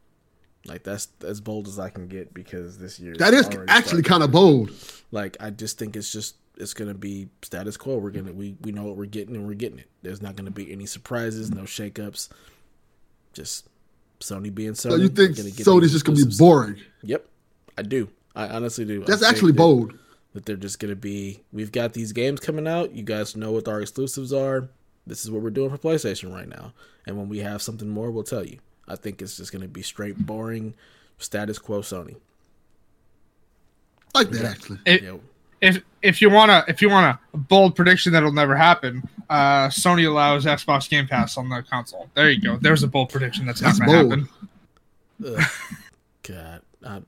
Speaker 2: Like that's as bold as I can get because this year
Speaker 3: That is actually kind of bold.
Speaker 2: like I just think it's just it's gonna be status quo. We're gonna we we know what we're getting and we're getting it. There's not gonna be any surprises, no shakeups. Just Sony being Sony.
Speaker 3: So you think
Speaker 2: We're gonna get
Speaker 3: Sony's just gonna be
Speaker 2: exclusives.
Speaker 3: boring?
Speaker 2: Yep, I do. I honestly do.
Speaker 3: That's
Speaker 2: think
Speaker 3: actually
Speaker 2: that-
Speaker 3: bold.
Speaker 2: that they're just gonna be we've got these games coming out you guys know what our exclusives are this is what we're doing for playstation right now and when we have something more we'll tell you i think it's just gonna be straight boring status quo sony
Speaker 3: like that actually.
Speaker 4: It-
Speaker 2: you know,
Speaker 4: if if you wanna if you want a bold prediction that'll never happen, uh, Sony allows Xbox Game Pass on the console. There you go. There's a bold prediction that's,
Speaker 3: That's
Speaker 4: not gonna
Speaker 3: bold.
Speaker 4: happen.
Speaker 2: god I,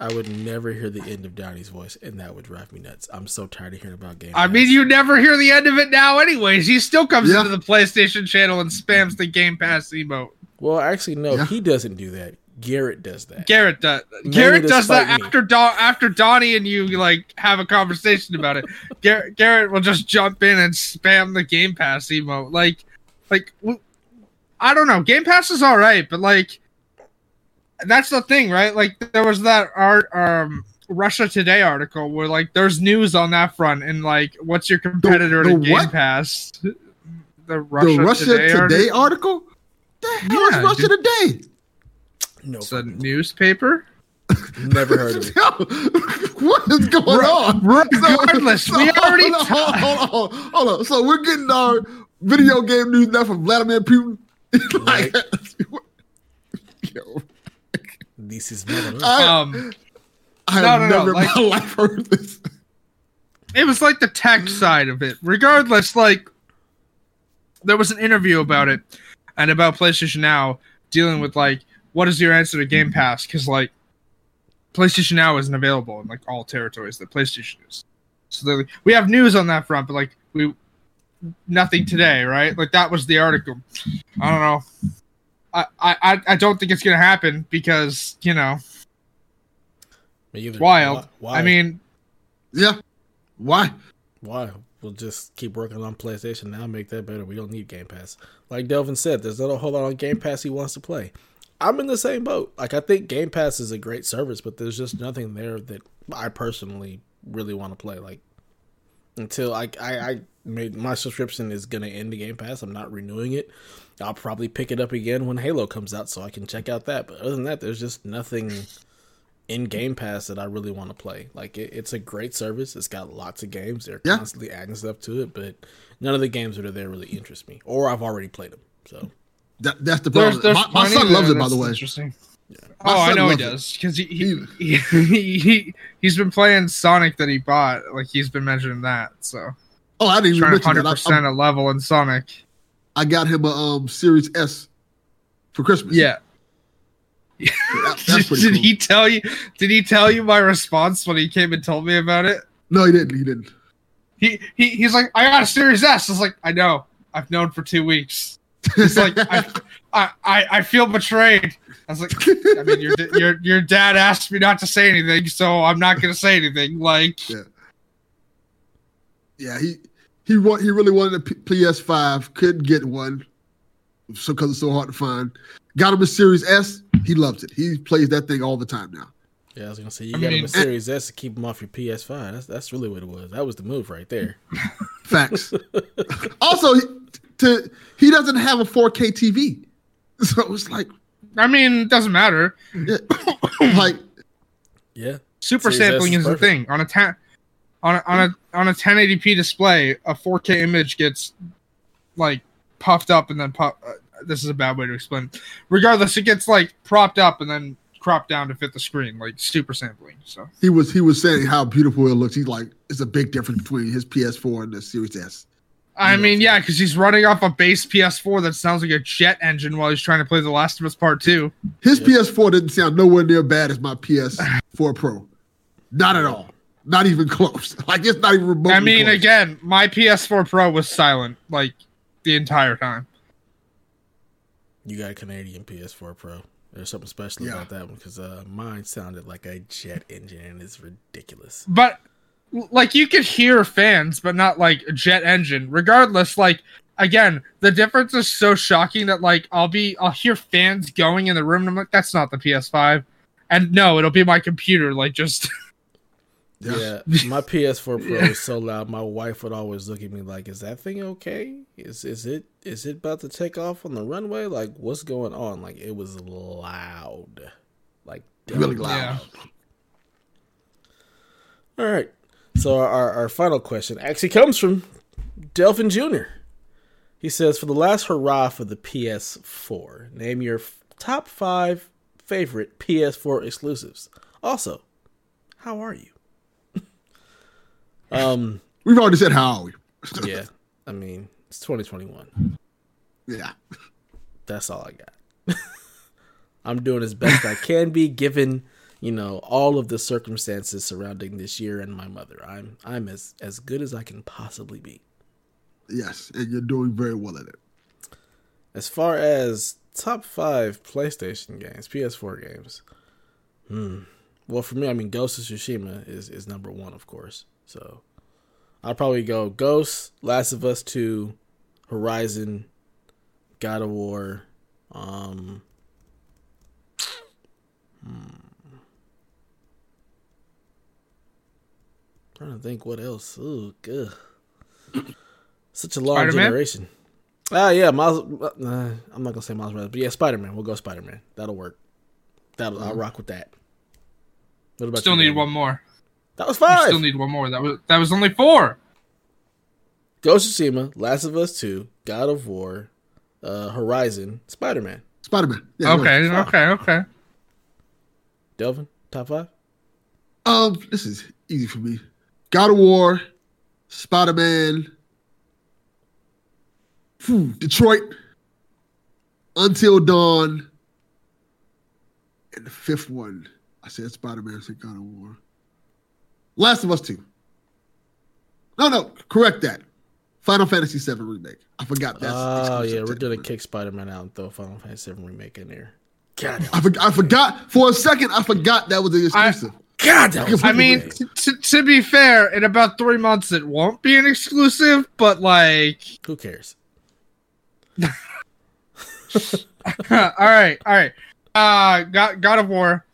Speaker 2: I would never hear the end of Donnie's voice and that would drive me nuts i'm so tired of hearing about games
Speaker 4: I mean, you never hear the end of it now, anyways. He still comes
Speaker 3: Yeah.
Speaker 4: into the PlayStation channel and spams the Game Pass emote.
Speaker 2: well actually no
Speaker 3: Yeah.
Speaker 2: he doesn't do that garrett does that
Speaker 4: Garrett does.
Speaker 2: Maybe
Speaker 4: Garrett does that after Don, after Donnie and you like have a conversation about it. Garrett, Garrett will just jump in and spam the Game Pass emote. Like, like I don't know. Game Pass is all right, but like that's the thing, right? Like there was that art um Russia Today article where like there's news on that front and like what's your competitor
Speaker 3: the
Speaker 4: to Game
Speaker 3: what?
Speaker 4: Pass? The Russia,
Speaker 3: the Russia
Speaker 4: Today,
Speaker 3: Today,
Speaker 4: article?
Speaker 3: article? The hell
Speaker 4: Yeah,
Speaker 3: is Russia Today?
Speaker 2: No
Speaker 4: It's a newspaper.
Speaker 2: never heard of it
Speaker 3: what is going on?
Speaker 4: Regardless, we already
Speaker 3: hold on, hold on, hold on, hold on. So we're getting our video game news now from Vladimir Putin. like, yo,
Speaker 2: this is never
Speaker 3: I,
Speaker 4: Um,
Speaker 3: I
Speaker 4: no,
Speaker 3: have
Speaker 4: no, no,
Speaker 3: never
Speaker 4: like-
Speaker 3: in my life heard this.
Speaker 4: it was like the tech side of it. Regardless, like there was an interview about it and about PlayStation Now dealing with like what is your answer to Game mm-hmm. Pass? Because like PlayStation Now isn't available in like all territories that PlayStation is. So they're like, we have news on that front, but like we nothing today, right? Like that was the article. I don't know. I I I don't think it's gonna happen because you know wild.
Speaker 2: Why?
Speaker 4: I mean,
Speaker 3: Yeah. Why?
Speaker 2: why we'll just keep working on PlayStation now, make that better. We don't need Game Pass. Like Delvin said, there's not a whole lot on Game Pass he wants to play. I'm in the same boat. Like I think Game Pass is a great service, but there's just nothing there that I personally really want to play. Like until I I, I made my subscription is gonna end the Game Pass. I'm not renewing it. I'll probably pick it up again when Halo comes out, so I can check out that. But other than that, there's just nothing in Game Pass that I really want to play. Like it, it's a great service. It's got lots of games. They're
Speaker 3: Yeah.
Speaker 2: constantly adding stuff to it, but none of the games that are there really interest me, or I've already played them. So
Speaker 3: That, that's the
Speaker 4: There's,
Speaker 3: problem.
Speaker 4: there's
Speaker 3: my, my son loves it, by the way.
Speaker 4: Interesting.
Speaker 3: My
Speaker 4: Oh, I know he does because he he, he he he's been playing Sonic that he bought. Like he's been mentioning that. So
Speaker 3: Oh, I didn't even
Speaker 4: trying to
Speaker 3: mention
Speaker 4: hundred percent a level in Sonic.
Speaker 3: I got him a um Series S for Christmas.
Speaker 4: Yeah.
Speaker 3: that- that's
Speaker 4: did
Speaker 3: cool.
Speaker 4: he tell you? Did he tell you my response when he came and told me about it?
Speaker 3: No, he didn't. He didn't.
Speaker 4: He he he's like, I got a Series S. I was like, I know. I've known for two weeks. He's like, I, I, I, I feel betrayed. I was like, I mean, your your your dad asked me not to say anything, so I'm not gonna say anything. Like,
Speaker 3: yeah, yeah he he want he really wanted a P- PS5. Couldn't get one, so because it's so hard to find. Got him a Series S. He loves it. He plays that thing all the time now.
Speaker 2: yeah, I was gonna say you
Speaker 4: I
Speaker 2: got him a eh. Series S to keep him off your PS5. That's that's really what it was. That was the move right there.
Speaker 3: Facts. also, he, to he doesn't have a 4K TV, so it's like
Speaker 4: I mean, it doesn't matter.
Speaker 3: yeah, like
Speaker 2: Yeah,
Speaker 4: Super
Speaker 2: Series S
Speaker 4: sampling
Speaker 2: is
Speaker 4: is the thing on a ten, on a, on a on a 1080p display. A 4K image gets like puffed up and then pop. Uh, this is a bad way to explain. it. Regardless, it gets like propped up and then cropped down to fit the screen, like super sampling. So
Speaker 3: he was he was saying how beautiful it looks. He's like, it's a big difference between his PS4 and the Series S.
Speaker 4: I
Speaker 3: Yeah.
Speaker 4: mean, yeah, because he's running off a base PS4 that sounds like a jet engine while he's trying to play The Last of Us Part Two.
Speaker 3: His
Speaker 2: Yeah.
Speaker 3: PS4 didn't sound nowhere near bad as my PS4 Pro. Not at all. Not even close. Like it's not even remotely.
Speaker 4: I mean,
Speaker 3: close.
Speaker 4: again, my PS4 Pro was silent like the entire time.
Speaker 2: you got a Canadian PS4 Pro. There's something special
Speaker 3: Yeah.
Speaker 2: about that one because uh, mine sounded like a jet engine and it's ridiculous.
Speaker 4: but like you could hear fans but not like a jet engine regardless like again the difference is so shocking that like i'll be i'll hear fans going in the room and i'm like that's not the ps5 and no it'll be my computer like just
Speaker 2: Yeah, my PS4 Pro is so loud. My wife would always look at me like, "Is that thing okay? Is is it is it about to take off on the runway? Like, what's going on?" Like, it was loud, like
Speaker 3: really
Speaker 2: dumb
Speaker 3: loud.
Speaker 2: All right. So our our final question actually comes from Delvin Jr. He says, "For the last hurrah for the PS4, name your f- top five favorite PS4 exclusives. Also, how are you?" um.
Speaker 3: We've already said how are we?
Speaker 2: Yeah. I mean, it's 2021.
Speaker 3: yeah.
Speaker 2: That's all I got. I'm doing as best I can be given, you know, all of the circumstances surrounding this year and my mother. I'm I'm as as good as I can possibly be.
Speaker 3: Yes, and you're doing very well at it.
Speaker 2: As far as top 5 PlayStation games, PS4 games. Hmm. Well, for me, I mean Ghost of Tsushima is is number 1, of course. So, I'll probably go Ghost, Last of Us 2, Horizon, God of War, um hmm. Trying to think what else. Ooh, good. Such a large
Speaker 4: Spider-Man?
Speaker 2: generation. Ah, yeah, Miles. Uh, I'm not gonna say Miles Morales, but yeah, Spider Man. We'll go Spider Man. That'll work. That'll I'll rock with that. What about
Speaker 4: still
Speaker 2: you,
Speaker 4: need
Speaker 2: Dan?
Speaker 4: one more
Speaker 2: That was
Speaker 4: You
Speaker 2: five.
Speaker 4: still need one more that was that was only four
Speaker 2: Ghost of Tsushima, Last of Us Two, God of War, uh, Horizon, Spider Man.
Speaker 3: Spider Man. Yeah,
Speaker 4: okay
Speaker 3: no.
Speaker 4: okay okay
Speaker 2: Delvin, top five.
Speaker 3: Um, this is easy for me. God of War, Spider Man, Detroit, Until Dawn, and the fifth one. I said Spider Man. I said God of War. Last of Us Two. No, no, correct that. Final Fantasy VII remake. I forgot that.
Speaker 2: Oh
Speaker 3: exclusive
Speaker 2: yeah, we're gonna kick Spider Man out and throw Final Fantasy VII remake in there. God,
Speaker 3: I, for, I forgot for a second. I forgot that was an
Speaker 4: I-
Speaker 3: exclusive.
Speaker 2: God, that was
Speaker 4: I mean, to, to be fair, in about three months it won't be an exclusive, but like,
Speaker 2: who cares?
Speaker 4: all right, all right. Uh, God, God of War,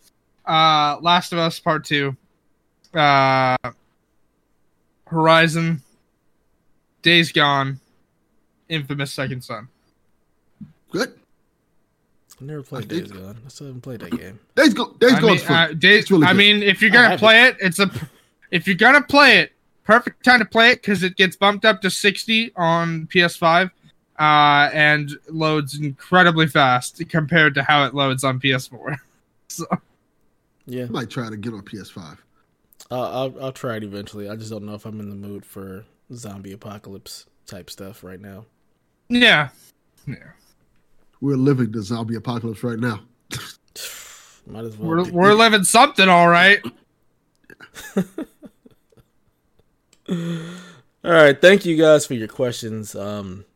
Speaker 4: uh, Last of Us Part Two, uh, Horizon, Days Gone, Infamous Second Son.
Speaker 3: Good.
Speaker 2: I never played
Speaker 3: I think-
Speaker 2: Days Gone. I still haven't played that game.
Speaker 3: Days go. Days
Speaker 4: I
Speaker 3: goes
Speaker 4: mean,
Speaker 3: fun.
Speaker 4: uh, Days,
Speaker 3: really
Speaker 4: I
Speaker 3: good.
Speaker 4: mean, if you're gonna
Speaker 2: have
Speaker 4: play it, it's a. If you're gonna play it, perfect time to play it because it gets bumped up to 60 on PS5, uh, and loads incredibly fast compared to how it loads on PS4. So
Speaker 2: Yeah,
Speaker 3: I might try to get on PS5.
Speaker 2: uh, I'll I'll try it eventually. I just don't know if I'm in the mood for zombie apocalypse type stuff right now.
Speaker 4: yeah, yeah.
Speaker 3: We're living the zombie apocalypse right now.
Speaker 2: Might as well.
Speaker 4: We're
Speaker 2: be-
Speaker 4: we're living something, all right.
Speaker 2: All right, thank you guys for your questions. Um,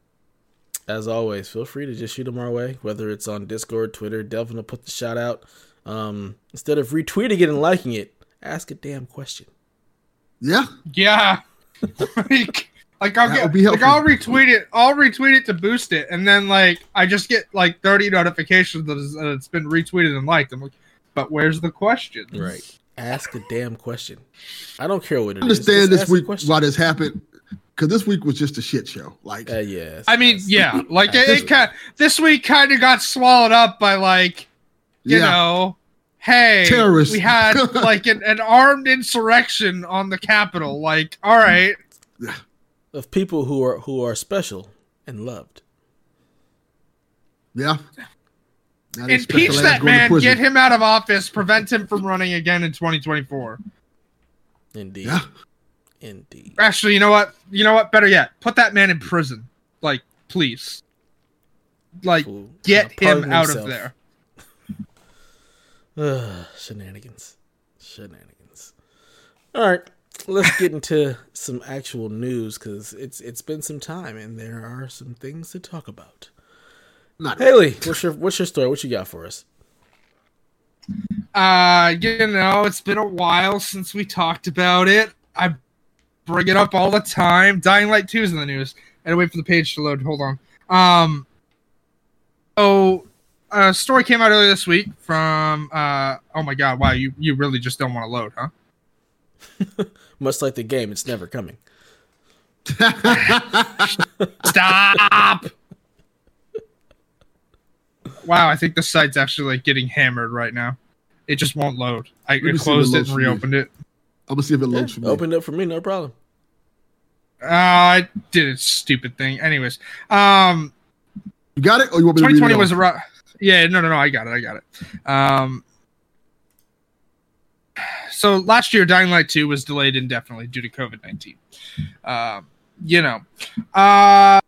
Speaker 2: as always, feel free to just shoot them our way, whether it's on Discord, Twitter. Delvin will put the shout out. Um, instead of retweeting it and liking it, ask a damn question.
Speaker 3: Yeah.
Speaker 4: Yeah. like, like I'll
Speaker 3: That
Speaker 4: get
Speaker 3: be
Speaker 4: like. I'll retweet it. I'll retweet it to boost it, and then like I just get like 30 notifications that it's, that it's been retweeted and liked. I'm like, but where's the question?
Speaker 2: Right. Ask a damn question. I don't care what it
Speaker 3: I
Speaker 2: is.
Speaker 3: understand
Speaker 2: just
Speaker 3: this week why this happened. Because this week was just a shit show. Like,
Speaker 2: Uh, yeah.
Speaker 4: I mean, yeah, like it,
Speaker 2: that's-
Speaker 4: it kind this week kind of got swallowed up by like you
Speaker 3: yeah.
Speaker 4: know, hey,
Speaker 3: Terrorists.
Speaker 4: we had like an, an armed insurrection on the Capitol. Like, all right,
Speaker 2: of people who are who are special and loved.
Speaker 3: Yeah. Now they special
Speaker 4: impeach that man, get him out of office, prevent him from running again in 2024.
Speaker 2: Indeed.
Speaker 3: Yeah.
Speaker 2: Indeed.
Speaker 4: Actually, you know what? You know what? Better yet, put that man in prison. Like, please, like,
Speaker 2: Fool.
Speaker 4: get him out
Speaker 2: himself.
Speaker 4: of there.
Speaker 2: Ugh, shenanigans. Shenanigans. All right, let's get into some actual news because it's it's been some time and there are some things to talk about.
Speaker 3: Not
Speaker 2: Haley, what's your what's your story? What you got for us?
Speaker 4: Uh, you know, it's been a while since we talked about it. I bring it up all the time. Dying Light 2 is in the news. I had to wait for the page to load. Hold on. Um, oh, a story came out earlier this week from, uh, oh my god, wow, you, you really just don't want to load, huh?
Speaker 2: Much like the game, it's never coming.
Speaker 4: Stop! wow, I think the site's actually like getting hammered right now. It just won't load. I
Speaker 3: me see if it
Speaker 4: closed it
Speaker 3: loads
Speaker 4: and
Speaker 3: for me.
Speaker 4: reopened it.
Speaker 3: I'm gonna see if it
Speaker 2: Yeah,
Speaker 3: loads for me.
Speaker 2: opened up for me, no problem.
Speaker 4: Uh, I did a stupid thing. Anyways, um,
Speaker 3: You got it, or you want me to read
Speaker 4: 2020
Speaker 3: it
Speaker 4: was a rough. Yeah, no, no, no. I got it. I got it. Um, so last year, Dying Light 2 was delayed indefinitely due to COVID 19. Um, you know, uh,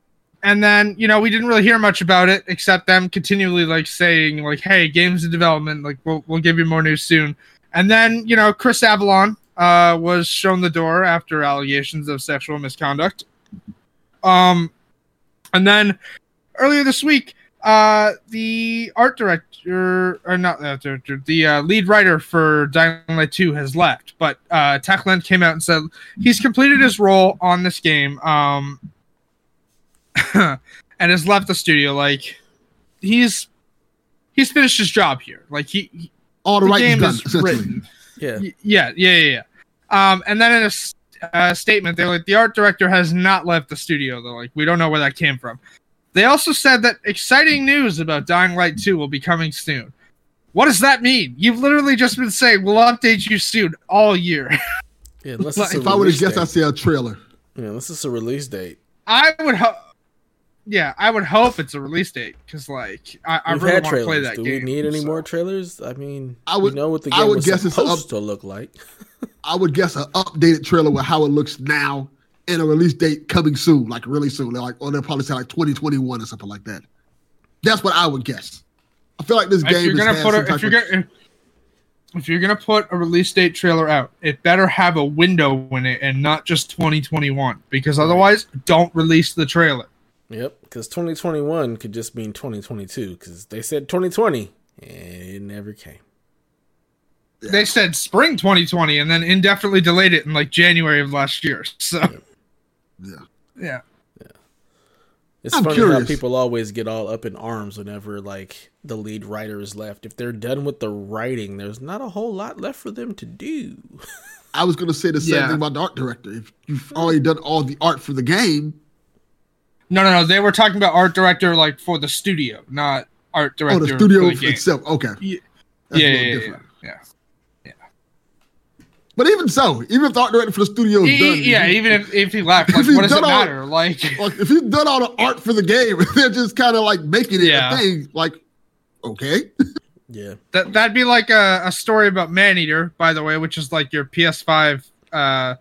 Speaker 4: and then you know we didn't really hear much about it except them continually like saying like, "Hey, games in development. Like, we'll we'll give you more news soon." And then you know, Chris Avellone uh, was shown the door after allegations of sexual misconduct. Um, and then earlier this week, uh, the art director, or not the director, the uh, lead writer for Dying Light 2 has left. But uh, Techland came out and said he's completed his role on this game um, and has left the studio. Like, he's he's finished his job here. Like, he, he-
Speaker 3: All the,
Speaker 4: the
Speaker 3: right
Speaker 4: game
Speaker 3: done,
Speaker 4: is
Speaker 3: essentially.
Speaker 4: written.
Speaker 2: Yeah.
Speaker 4: Y- yeah, yeah, yeah, yeah. Um, and then in a uh, statement, they're like, the art director has not left the studio. They're like, we don't know where that came from. They also said that exciting news about Dying Light 2 will be coming soon. What does that mean? You've literally just been saying we'll update you soon all year.
Speaker 2: Yeah, unless
Speaker 4: Like,
Speaker 2: it's a
Speaker 3: If I would have guessed. I'd say a trailer.
Speaker 2: Yeah, unless it's a release date.
Speaker 4: I would hope. Yeah, I would hope it's a release date because, like, I, I really want to play that
Speaker 2: Do
Speaker 4: game.
Speaker 2: Do we need any
Speaker 4: so-
Speaker 2: more trailers? I mean,
Speaker 3: I would-
Speaker 2: we know what the
Speaker 3: I
Speaker 2: game
Speaker 3: would
Speaker 2: was
Speaker 3: guess it's
Speaker 2: supposed
Speaker 3: up-
Speaker 2: to look like.
Speaker 3: I would guess an updated trailer with how it looks now and a release date coming soon, like really soon. They're like, or they'll probably say like 2021 or something like that. That's what I would guess. I feel like this
Speaker 4: if
Speaker 3: game
Speaker 4: you're
Speaker 3: has
Speaker 4: gonna put a, if you're
Speaker 3: of-
Speaker 4: gonna if you're gonna put a release date trailer out, it better have a window in it and not just 2021 because otherwise, don't release the trailer.
Speaker 2: Yep, because 2021 could just mean 2022 because they said 2020 and it never came.
Speaker 3: Yeah.
Speaker 4: they said spring 2020 and then indefinitely delayed it in like January of last year. So
Speaker 3: Yeah.
Speaker 4: yeah.
Speaker 2: It's
Speaker 3: I'm
Speaker 2: funny how people always get all up in arms whenever like the lead writer is left. If they're done with the writing, there's not a whole lot left for them to do.
Speaker 3: I was gonna say the same
Speaker 4: Yeah.
Speaker 3: thing about the art director. If you've already done all the art for the game,
Speaker 4: No, no, no. They were talking about art director like for the studio, not art director.
Speaker 3: oh, the studio
Speaker 4: for the game.
Speaker 3: itself. Okay,
Speaker 4: Yeah.
Speaker 3: That's
Speaker 4: yeah,
Speaker 3: a
Speaker 4: yeah,
Speaker 3: little
Speaker 4: yeah,
Speaker 3: different.
Speaker 4: yeah.
Speaker 3: But even so, even if the art director for the studio is
Speaker 4: E-
Speaker 3: done,
Speaker 4: yeah,
Speaker 3: if,
Speaker 4: even if, if he left, like,
Speaker 3: he's
Speaker 4: what does it
Speaker 3: done all-
Speaker 4: matter? Like,
Speaker 3: like, if he's done all the art for the game, they're just kind of like making it
Speaker 4: Yeah.
Speaker 3: a thing. Like, okay,
Speaker 2: Yeah.
Speaker 4: that that'd be like a, a story about Maneater, by the way, which is like your PS5 uh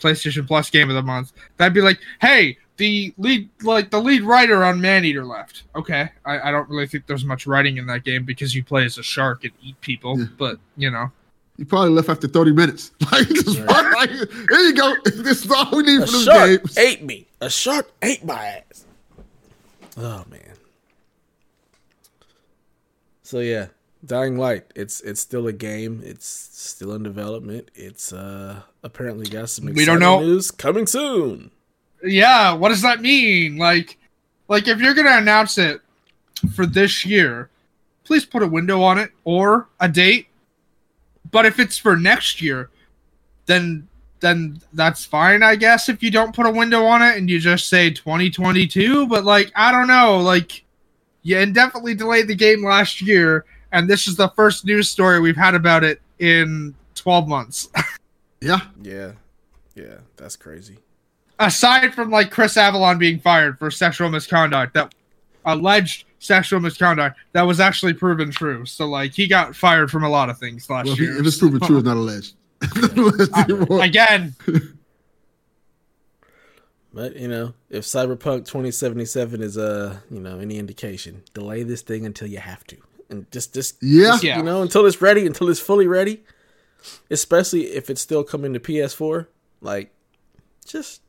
Speaker 4: PlayStation Plus game of the month. That'd be like, hey, the lead like the lead writer on Maneater left. Okay. I, I don't really think there's much writing in that game because you play as a shark and eat people,
Speaker 3: Yeah.
Speaker 4: but you know.
Speaker 3: He probably left after thirty minutes. Like, just,
Speaker 2: Right.
Speaker 3: like, here you go. This is all we need
Speaker 2: A
Speaker 3: for this
Speaker 2: shark
Speaker 3: game.
Speaker 2: ate me. A shark ate my ass. Oh man. So yeah, Dying Light. It's it's still a game. It's still in development. It's uh apparently got some
Speaker 4: We don't know-
Speaker 2: news coming soon.
Speaker 4: Yeah, what does that mean? Like like if you're gonna announce it for this year, please put a window on it or a date. But if it's for next year, then then that's fine, I guess, if you don't put a window on it and you just say 2022. But like, I don't know, like you indefinitely delayed the game last year, and this is the first news story we've had about it in 12 months.
Speaker 3: Yeah,
Speaker 2: Yeah, yeah, that's crazy.
Speaker 4: aside from like Chris Avellone being fired for sexual misconduct, that alleged sexual misconduct that was actually proven true. So like he got fired from a lot of things last
Speaker 3: well, if, he-
Speaker 4: year.
Speaker 3: if it's proven true, it's not alleged. Not.
Speaker 4: Again,
Speaker 2: But you know, if Cyberpunk 2077 is uh, you know, any indication, delay this thing until you have to, and just just
Speaker 3: Yeah.
Speaker 2: just,
Speaker 4: Yeah.
Speaker 2: you know, until it's ready, until it's fully ready. Especially if it's still coming to PS4, like just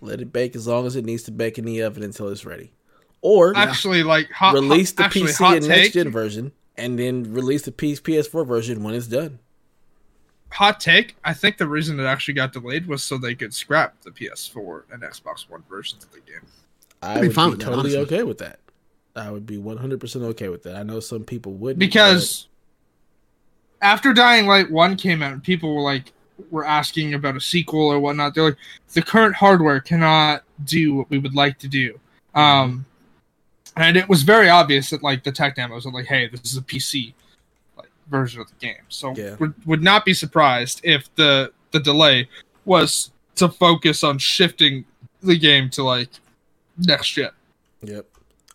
Speaker 2: let it bake as long as it needs to bake in the oven until it's ready, or
Speaker 4: actually, like hot,
Speaker 2: release the
Speaker 4: actually,
Speaker 2: PC
Speaker 4: hot
Speaker 2: and
Speaker 4: take,
Speaker 2: next gen version, and then release the PS PS4 version when it's done.
Speaker 4: Hot take. I think the reason it actually got delayed was so they could scrap the PS4 and Xbox One versions of the game.
Speaker 2: I
Speaker 3: be
Speaker 2: would be
Speaker 3: fine with
Speaker 2: totally
Speaker 3: honestly.
Speaker 2: okay with that. I would be 100% okay with that. I know some people wouldn't.
Speaker 4: because after Dying Light One came out, people were like were asking about a sequel or whatnot. They're like, the current hardware cannot do what we would like to do. Um, and it was very obvious that like the tech demos were like, hey, this is a PC like version of the game. So
Speaker 2: Yeah.
Speaker 4: would, would not be surprised if the the delay was to focus on shifting the game to like next gen.
Speaker 2: yep.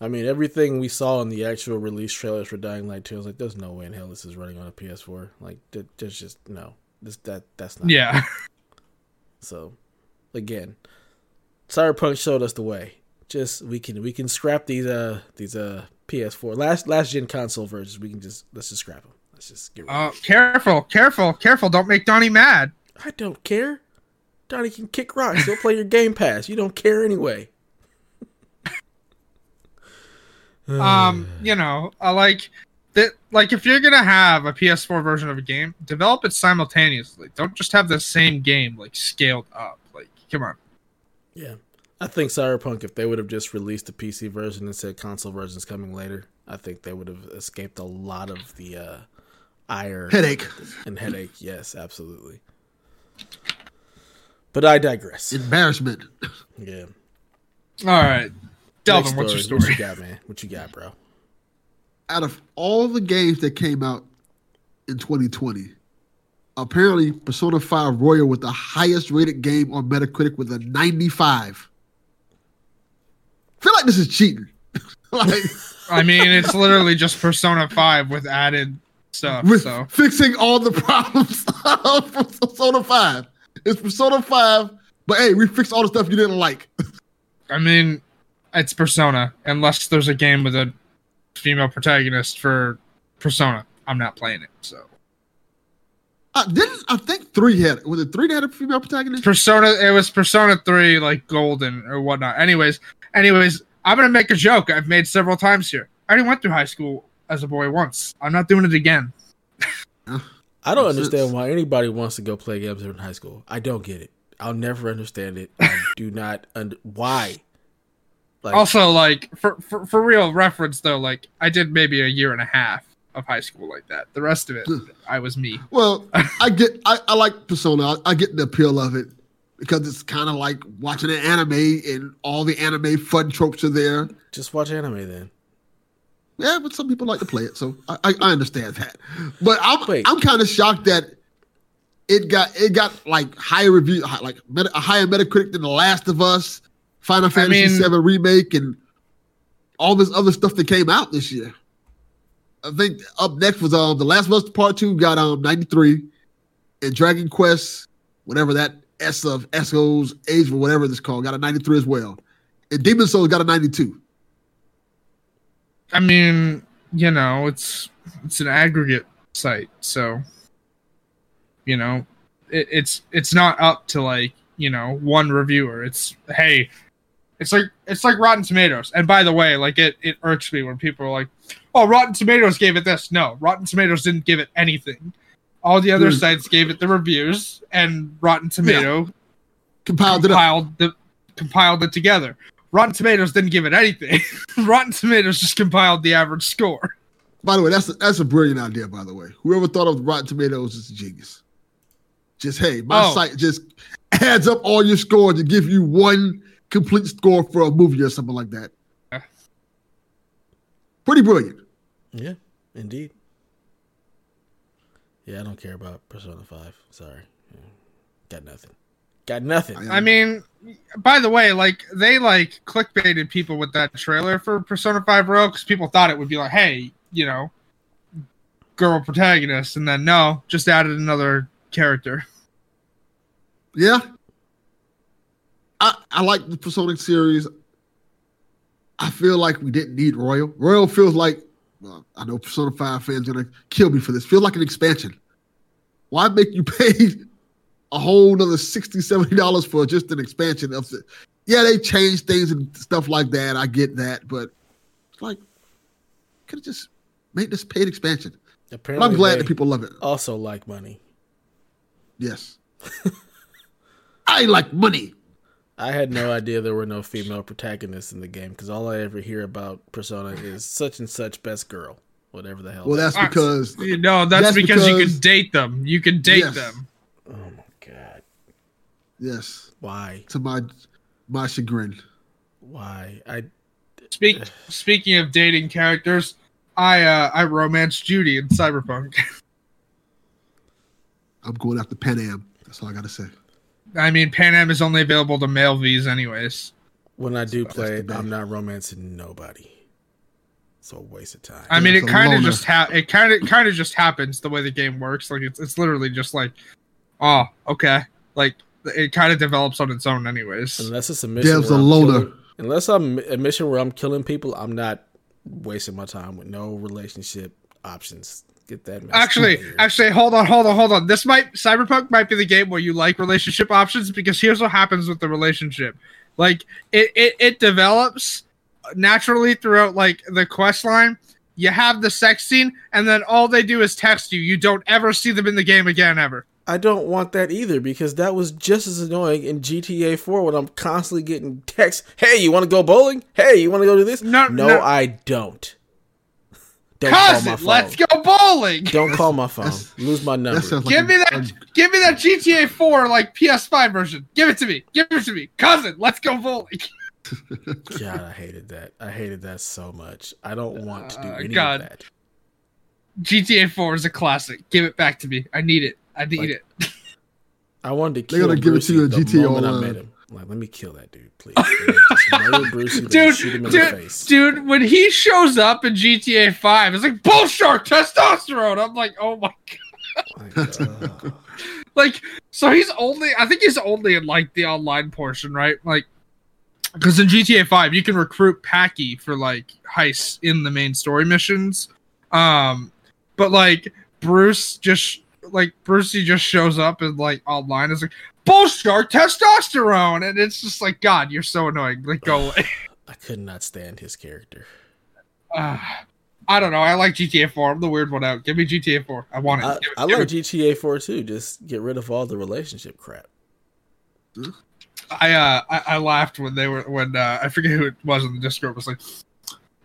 Speaker 2: I mean, everything we saw in the actual release trailers for Dying Light 2, I was like, there's no way in hell this is running on a PS4. Like, there's just no. This that that's not.
Speaker 4: Yeah.
Speaker 2: So, again, Cyberpunk showed us the way. Just we can we can scrap these uh these uh PS4 last last gen console versions. We can just let's just scrap them. Let's just get rid.
Speaker 4: Uh, careful, careful, careful! Don't make Donnie mad.
Speaker 2: I don't care. Donnie can kick rocks. He'll play your Game Pass. You don't care anyway.
Speaker 4: um you know uh, like that like if you're gonna have a ps4 version of a game develop it simultaneously don't just have the same game like scaled up like come on
Speaker 2: Yeah. I think Cyberpunk, if they would have just released the PC version and said console version's coming later, I think they would have escaped a lot of the uh, ire
Speaker 3: Headache.
Speaker 2: and headache. Yes, absolutely. But I digress.
Speaker 3: Embarrassment.
Speaker 2: Yeah.
Speaker 4: all right delvin what's your
Speaker 2: story. What
Speaker 4: story
Speaker 2: you got, man? What you got, bro?
Speaker 3: Out of all the games that came out in 2020, apparently Persona 5 Royal was the highest rated game on Metacritic with a 95. I feel like this is cheating. like
Speaker 4: i mean it's literally just persona 5 with added stuff
Speaker 3: with
Speaker 4: so
Speaker 3: fixing all the problems of Persona 5. It's Persona 5, but hey, we fixed all the stuff you didn't like.
Speaker 4: i mean it's persona unless there's a game with a female protagonist for persona i'm not playing it so
Speaker 3: Uh, didn't I think three had was it three that had a female protagonist?
Speaker 4: Persona it was Persona 3 like golden or whatnot. Anyways, anyways, I'm gonna make a joke I've made several times here. I already went through high school as a boy once. I'm not doing it again.
Speaker 2: I don't understand why anybody wants to go play games in high school. I don't get it. I'll never understand it. I do not under why. Like,
Speaker 4: Also, like for, for for real reference though, like I did maybe a year and a half of high school like that. The rest of it, hmm. I was me.
Speaker 3: Well, I get, I, I like Persona. I, I get the appeal of it because it's kind of like watching an anime and all the anime fun tropes are there.
Speaker 2: just watch anime then.
Speaker 3: Yeah, but some people like to play it, so I, I, I understand that. But I'm
Speaker 2: Wait.
Speaker 3: I'm kind of shocked that it got it got like higher review, like meta, a higher Metacritic than The Last of Us, Final Fantasy
Speaker 4: mean-
Speaker 3: VII remake, and all this other stuff that came out this year. I think up next was um The Last of Us Part Two got um 93, and Dragon Quest, whatever that S of Esco's Age or whatever it's called, got a 93 as well, and Demon's Souls got a 92.
Speaker 4: I mean, you know, it's it's an aggregate site, so you know, it, it's it's not up to like you know one reviewer. It's hey, it's like it's like Rotten Tomatoes. And by the way, like it it irks me when people are like, oh, Rotten Tomatoes gave it this. No, Rotten Tomatoes didn't give it anything. All the other sites gave it the reviews, and Rotten Tomato
Speaker 3: Compiled it
Speaker 4: the compiled it together. Rotten Tomatoes didn't give it anything. Rotten Tomatoes just compiled the average score.
Speaker 3: By the way, that's a, that's a brilliant idea. By the way, whoever thought of Rotten Tomatoes is a genius. Just hey, my
Speaker 4: Oh.
Speaker 3: site just adds up all your scores to give you one complete score for a movie or something like that.
Speaker 4: Yeah.
Speaker 3: Pretty brilliant.
Speaker 2: Yeah, indeed. Yeah, I don't care about Persona Five. Sorry, got nothing. Got nothing.
Speaker 3: I-
Speaker 4: I mean, by the way, like they like clickbaited people with that trailer for Persona 5 Royal because people thought it would be like, hey, you know, girl protagonist, and then no, just added another character.
Speaker 3: Yeah. I I like the Persona series. I feel like we didn't need Royal. Royal feels like well, I know Persona 5 fans are gonna kill me for this. Feels like an expansion. Why make you pay a whole nother 60 dollars for just an expansion of the yeah, they changed things and stuff like that. I get that, but it's like could have just made this paid expansion. But I'm glad that people love it.
Speaker 2: also like money.
Speaker 3: Yes. I like money.
Speaker 2: I had no idea there were no female protagonists in the game because all I ever hear about Persona is such and such best girl, whatever the hell.
Speaker 3: Well,
Speaker 2: that-
Speaker 3: that's because
Speaker 4: You know, that's,
Speaker 3: That's
Speaker 4: because, you can date them. You can date
Speaker 3: Yes.
Speaker 4: them.
Speaker 2: oh my god,
Speaker 3: yes,
Speaker 2: why,
Speaker 3: to my my chagrin.
Speaker 2: why? I
Speaker 4: Speak speaking of dating characters, I uh I romanced Judy in Cyberpunk.
Speaker 3: I'm going after Panam. That's all I gotta say.
Speaker 4: I mean, Panam is only available to male V's, anyways.
Speaker 2: when I do
Speaker 3: That's
Speaker 2: play,
Speaker 3: the
Speaker 2: it,
Speaker 3: best.
Speaker 2: I'm not romancing nobody. It's a waste of time.
Speaker 4: I mean,
Speaker 3: it's
Speaker 4: it kind of just ha- it kind of kind of just happens the way the game works. Like it's it's literally just like, oh, okay, like it kind of develops on its own, anyways.
Speaker 2: unless it's a mission,
Speaker 3: Dev's
Speaker 2: where
Speaker 3: a
Speaker 2: I'm killing- unless I'm a mission where I'm killing people, I'm not wasting my time with no relationship options. Get that.
Speaker 4: Actually, actually, hold on, hold on, hold on. This might Cyberpunk might be the game where you like relationship options because here's what happens with the relationship. Like it it, it develops naturally throughout like the quest line. You have the sex scene, and then all they do is text you. You don't ever see them in the game again, ever.
Speaker 2: I don't want that either because that was just as annoying in GTA 4 when I'm constantly getting texts. Hey, you want to go bowling? Hey, you want to go do this?
Speaker 4: No,
Speaker 2: no,
Speaker 4: no.
Speaker 2: I don't. Don't call my
Speaker 4: Cousin,
Speaker 2: phone.
Speaker 4: let's go bowling.
Speaker 2: Don't call my phone. Lose my number.
Speaker 3: That like
Speaker 4: Give me
Speaker 3: a-
Speaker 4: that. Give me that GTA 4 like PS5 version. Give it to me. Give it to me, cousin. Let's go bowling.
Speaker 2: God, I hated that. I hated that so much. I don't want to do
Speaker 4: Uh,
Speaker 2: any
Speaker 4: God.
Speaker 2: of that.
Speaker 4: GTA 4 is a classic. Give it back to me. I need it. I need
Speaker 2: Like,
Speaker 4: it.
Speaker 2: I wanted to
Speaker 3: They're gonna give it to you in
Speaker 2: the
Speaker 3: GTA
Speaker 2: moment I
Speaker 3: Online.
Speaker 2: met him. I'm like, let me kill that dude, please. Brucie,
Speaker 4: Dude,
Speaker 2: shoot him in the
Speaker 4: dude, dude, when he shows up in GTA 5, it's like bull shark testosterone. I'm like, oh my god.
Speaker 2: Like, uh,
Speaker 4: Like, so he's only, I think he's only in like the online portion, right? Like, because in GTA 5, you can recruit Packie for like heists in the main story missions. Um, but like Bruce just like Brucie just shows up and like online is like bull shark testosterone, and it's just like God, you're so annoying. Like, go away.
Speaker 2: I could not stand his character.
Speaker 4: Uh, I don't know. I like GTA 4. I'm the weird one out. Give me GTA 4. I want it.
Speaker 2: I,
Speaker 4: Give-
Speaker 2: I like
Speaker 4: it-
Speaker 2: GTA 4 too. Just get rid of all the relationship crap.
Speaker 4: I uh I, I laughed when they were when uh I forget who it was in the Discord was like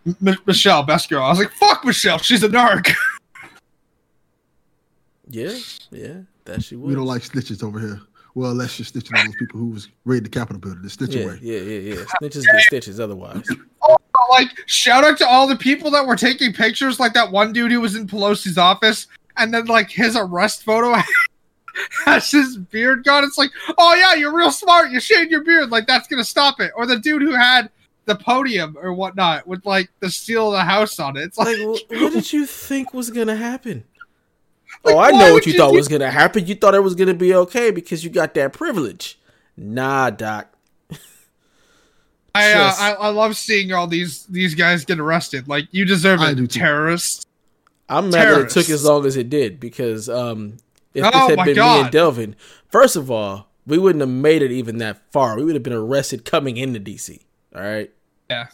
Speaker 4: M- Michelle best girl. I was like fuck Michelle. She's a narc.
Speaker 2: Yeah, yeah, that she would.
Speaker 3: We don't like snitches over here. Well, unless you're snitching on those people who was raiding the Capitol building. The snitch
Speaker 2: Yeah,
Speaker 3: away.
Speaker 2: yeah, yeah, yeah. Snitches get stitches otherwise.
Speaker 4: Oh, like shout out to all the people that were taking pictures like that one dude who was in Pelosi's office and then like his arrest photo has his beard gone. It's like, oh yeah, you're real smart. You shaved your beard. Like that's gonna stop it. Or the dude who had the podium or whatnot with like the seal of the house on it. It's like,
Speaker 2: Like, what did you think was gonna happen?
Speaker 4: Like,
Speaker 2: oh, I know what you
Speaker 4: you
Speaker 2: thought
Speaker 4: do-
Speaker 2: was gonna happen. You thought it was gonna be okay because you got that privilege. Nah, doc.
Speaker 4: I, uh, I I love seeing all these these guys get arrested. Like you deserve
Speaker 3: I
Speaker 4: it,
Speaker 3: do
Speaker 4: terrorists.
Speaker 2: I'm mad that it took as long as it did because um, if
Speaker 4: Oh,
Speaker 2: this had been me and Delvin, first of all, we wouldn't have made it even that far. We would have been arrested coming into DC. All right.
Speaker 4: Yeah.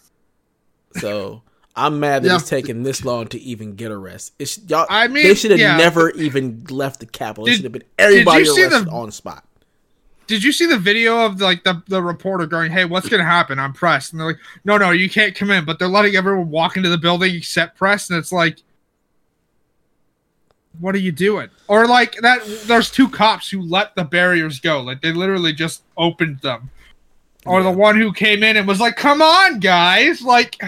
Speaker 2: So I'm mad that
Speaker 3: Yeah.
Speaker 2: it's taken this long to even get arrested. It's y'all.
Speaker 4: I mean,
Speaker 2: they should have
Speaker 4: yeah.
Speaker 2: never even left the Capitol. It should have been everybody arrested
Speaker 4: the-
Speaker 2: on spot.
Speaker 4: Did you see the video of like the, the reporter going, "Hey, what's gonna happen? I'm pressed," and they're like, "No, no, you can't come in," but they're letting everyone walk into the building except press, and it's like, what are you doing? Or like that, there's two cops who let the barriers go, like they literally just opened them. Or the one who came in and was like, "Come on, guys!" Like,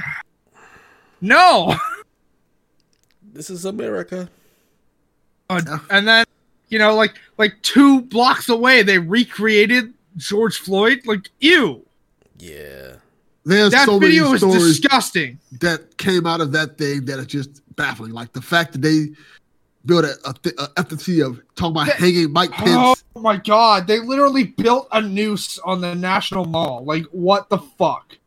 Speaker 4: no.
Speaker 2: This is America.
Speaker 4: Uh, and then you know like like two blocks away they recreated george floyd like ew
Speaker 2: Yeah.
Speaker 3: There's
Speaker 4: that
Speaker 3: so many
Speaker 4: video is disgusting
Speaker 3: that came out of that thing that is just baffling. Like the fact that they built a, a, th- a effigy of talking about
Speaker 4: That-
Speaker 3: hanging Mike Pence.
Speaker 4: oh my god they literally built a noose on the national mall like what the fuck